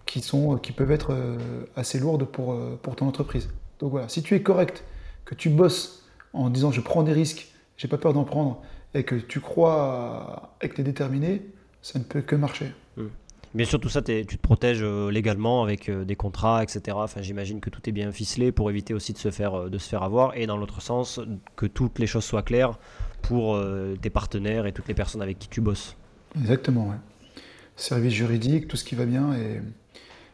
B: qui, sont, qui peuvent être euh, assez lourdes pour, euh, pour ton entreprise. Donc voilà, si tu es correct, que tu bosses en disant je prends des risques, j'ai pas peur d'en prendre, et que tu crois et que tu es déterminé, ça ne peut que marcher.
A: Mmh. Bien sûr, tout ça, tu te protèges euh, légalement avec euh, des contrats, etc. Enfin, j'imagine que tout est bien ficelé pour éviter aussi de se faire, euh, de se faire avoir. Et dans l'autre sens, que toutes les choses soient claires pour tes partenaires et toutes les personnes avec qui tu bosses.
B: Exactement, ouais. Service juridique, tout ce qui va bien. Et...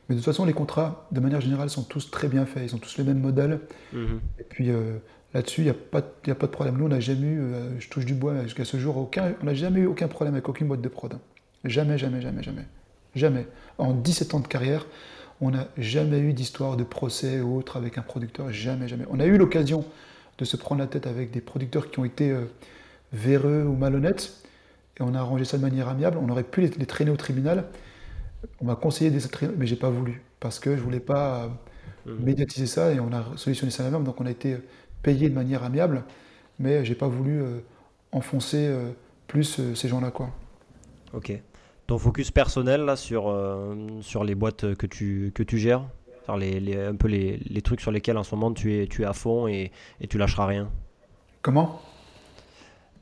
B: Mais de toute façon, les contrats, de manière générale, sont tous très bien faits. Ils ont tous les mêmes modèles. Mhm. Et puis là-dessus, il n'y a, pas, a pas de problème. Nous, on n'a jamais eu, je touche du bois jusqu'à ce jour, aucun, on n'a jamais eu aucun problème avec aucune boîte de prod. Jamais, jamais, jamais, jamais. Jamais. En 17 ans de carrière, on n'a jamais eu d'histoire de procès ou autre avec un producteur. Jamais, jamais. On a eu l'occasion de se prendre la tête avec des producteurs qui ont été euh, véreux ou malhonnêtes. Et on a arrangé ça de manière amiable. On aurait pu les, traîner au tribunal. On m'a conseillé des mais j'ai pas voulu. Parce que je voulais pas euh, mmh. médiatiser ça et on a solutionné ça la même. Donc on a été payé de manière amiable. Mais j'ai pas voulu euh, enfoncer plus ces gens-là. quoi.
A: Ok ton focus personnel là, sur, euh, sur les boîtes que tu, que tu gères? Les, les, un peu les, les, trucs sur lesquels en ce moment tu es, tu es à fond et, et tu lâcheras rien?
B: Comment?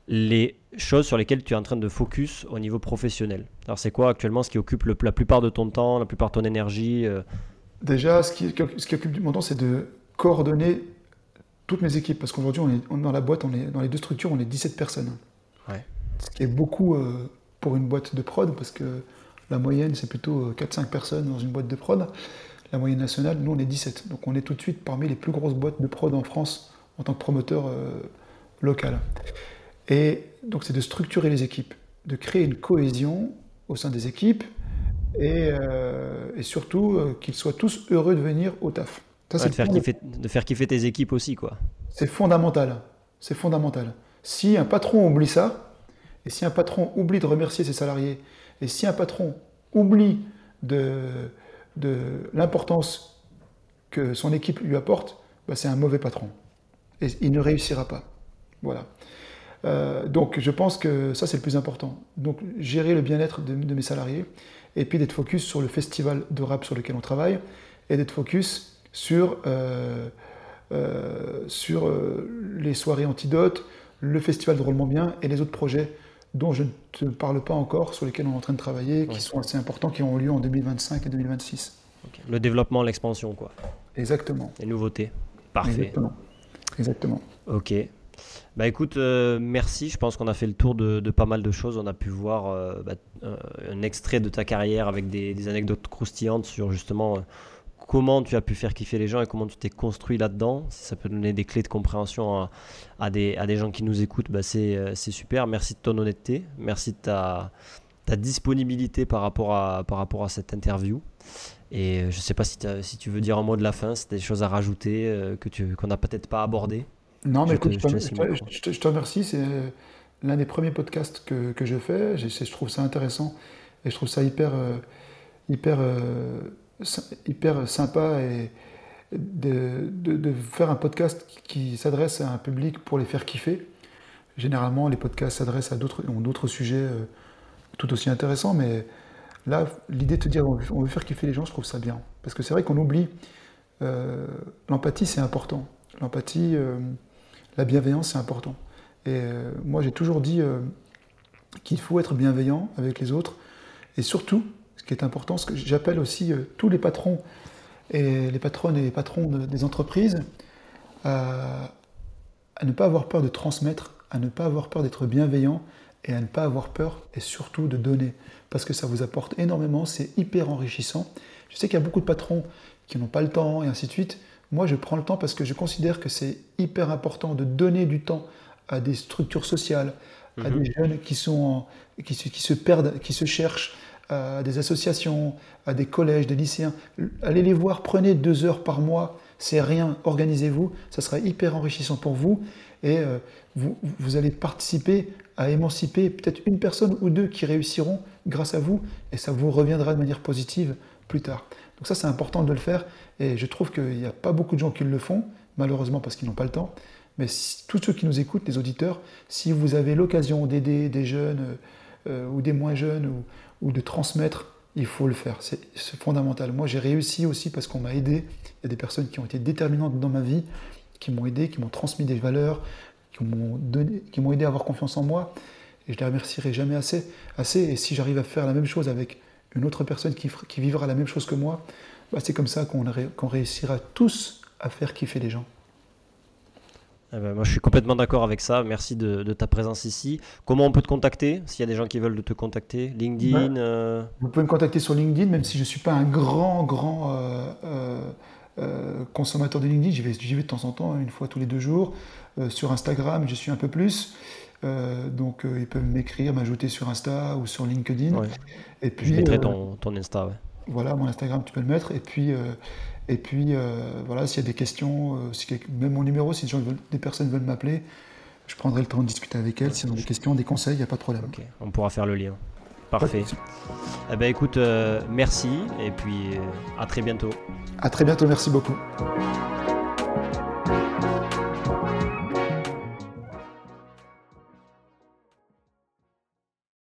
A: Les choses sur lesquelles tu es en train de focus au niveau professionnel. Alors c'est quoi actuellement ce qui occupe le, la plupart de ton temps, la plupart de ton énergie euh?
B: Déjà, ce qui, ce qui occupe mon temps, c'est de coordonner toutes mes équipes. Parce qu'aujourd'hui, on est, dans la boîte, on est, dans les deux structures, on est 17 personnes.
A: Ouais.
B: Ce qui est beaucoup euh, pour une boîte de prod, parce que la moyenne, c'est plutôt 4-5 euh, personnes dans une boîte de prod. La moyenne nationale, nous, on est 17. Donc on est tout de suite parmi les plus grosses boîtes de prod en France en tant que promoteur euh, local. Et donc c'est de structurer les équipes, de créer une cohésion au sein des équipes et, euh, et surtout qu'ils soient tous heureux de venir au taf.
A: Ça, de, faire kiffer, de faire kiffer tes équipes aussi, quoi.
B: C'est fondamental. C'est fondamental. Si un patron oublie ça, et si un patron oublie de remercier ses salariés, et si un patron oublie de, de l'importance que son équipe lui apporte, bah, c'est un mauvais patron. Et il ne réussira pas. Voilà. Euh, donc je pense que ça c'est le plus important. Donc gérer le bien-être de, mes salariés et puis d'être focus sur le festival de rap sur lequel on travaille et d'être focus sur, euh, euh, sur les soirées antidotes, le festival de Drôlement Bien et les autres projets dont je ne te parle pas encore, sur lesquels on est en train de travailler, qui sont assez importants, qui ont lieu en 2025 et 2026.
A: Le développement, l'expansion, quoi.
B: Exactement.
A: Les nouveautés. Parfait.
B: Exactement. Exactement.
A: Ok. Bah écoute, euh, merci. Je pense qu'on a fait le tour de, pas mal de choses. On a pu voir euh, bah, un extrait de ta carrière avec des, anecdotes croustillantes sur justement euh, comment tu as pu faire kiffer les gens et comment tu t'es construit là-dedans. Si ça peut donner des clés de compréhension à, des, gens qui nous écoutent, bah c'est super. Merci de ton honnêteté, merci de ta, disponibilité par rapport, à, cette interview. Et je ne sais pas si, tu veux dire un mot de la fin, si tu as des choses à rajouter que qu'on n'a peut-être pas abordé.
B: Non, mais écoute, je, te, je, te, remercie. C'est l'un des premiers podcasts que, que je fais. Je, trouve ça intéressant et je trouve ça hyper, hyper hyper sympa et de, de, faire un podcast qui, s'adresse à un public pour les faire kiffer. Généralement, les podcasts s'adressent à d'autres, ont d'autres sujets euh, tout aussi intéressants, mais là, l'idée de te dire on veut faire kiffer les gens, je trouve ça bien. Parce que c'est vrai qu'on oublie, euh, l'empathie c'est important. L'empathie, euh, la bienveillance c'est important. Et moi j'ai toujours dit qu'il faut être bienveillant avec les autres, et surtout, qui est important, ce que j'appelle aussi euh, tous les patrons et les patronnes et les patrons des entreprises à, ne pas avoir peur de transmettre, à ne pas avoir peur d'être bienveillant et à ne pas avoir peur et surtout de donner parce que ça vous apporte énormément, c'est hyper enrichissant. Je sais qu'il y a beaucoup de patrons qui n'ont pas le temps et ainsi de suite. Moi, je prends le temps parce que je considère que c'est hyper important de donner du temps à des structures sociales, à mhm. des jeunes qui, sont qui, qui, se perdent, qui se cherchent, à des associations, à des collèges, des lycéens. Allez les voir, prenez deux heures par mois, c'est rien, organisez-vous, ça sera hyper enrichissant pour vous et euh, vous, vous, allez participer à émanciper peut-être une personne ou deux qui réussiront grâce à vous et ça vous reviendra de manière positive plus tard. Donc ça c'est important de le faire et je trouve qu'il n'y a pas beaucoup de gens qui le font, malheureusement parce qu'ils n'ont pas le temps. Mais tous ceux qui nous écoutent, les auditeurs, si vous avez l'occasion d'aider des jeunes euh, euh, ou des moins jeunes ou, de transmettre, il faut le faire. C'est fondamental. Moi, j'ai réussi aussi parce qu'on m'a aidé. Il y a des personnes qui ont été déterminantes dans ma vie, qui m'ont aidé, qui m'ont transmis des valeurs, qui m'ont aidé à avoir confiance en moi. Et je les remercierai jamais assez. assez. Et si j'arrive à faire la même chose avec une autre personne qui, qui vivra la même chose que moi, bah, c'est comme ça qu'on réussira tous à faire kiffer les gens.
A: Eh ben, moi, je suis complètement d'accord avec ça. Merci de, ta présence ici. Comment on peut te contacter S'il y a des gens qui veulent te contacter, LinkedIn euh?
B: Vous pouvez me contacter sur LinkedIn, même si je ne suis pas un grand, grand euh, euh, consommateur de LinkedIn. J'y vais, vais, de temps en temps, une fois tous les deux jours. sur Instagram, je suis un peu plus. Donc, ils peuvent m'écrire, m'ajouter sur Insta ou sur LinkedIn.
A: Et puis, je mettrai ton, ton Insta.
B: Voilà, mon Instagram, tu peux le mettre. Et puis, et puis, euh, voilà, s'il y a des questions, euh, même mon numéro, si des, personnes veulent m'appeler, je prendrai le temps de discuter avec elles. S'il y a des questions, des conseils, il n'y a pas de problème.
A: Ok, on pourra faire le lien. Parfait. Eh ben, écoute, euh, merci et puis à très bientôt.
B: À très bientôt, merci beaucoup.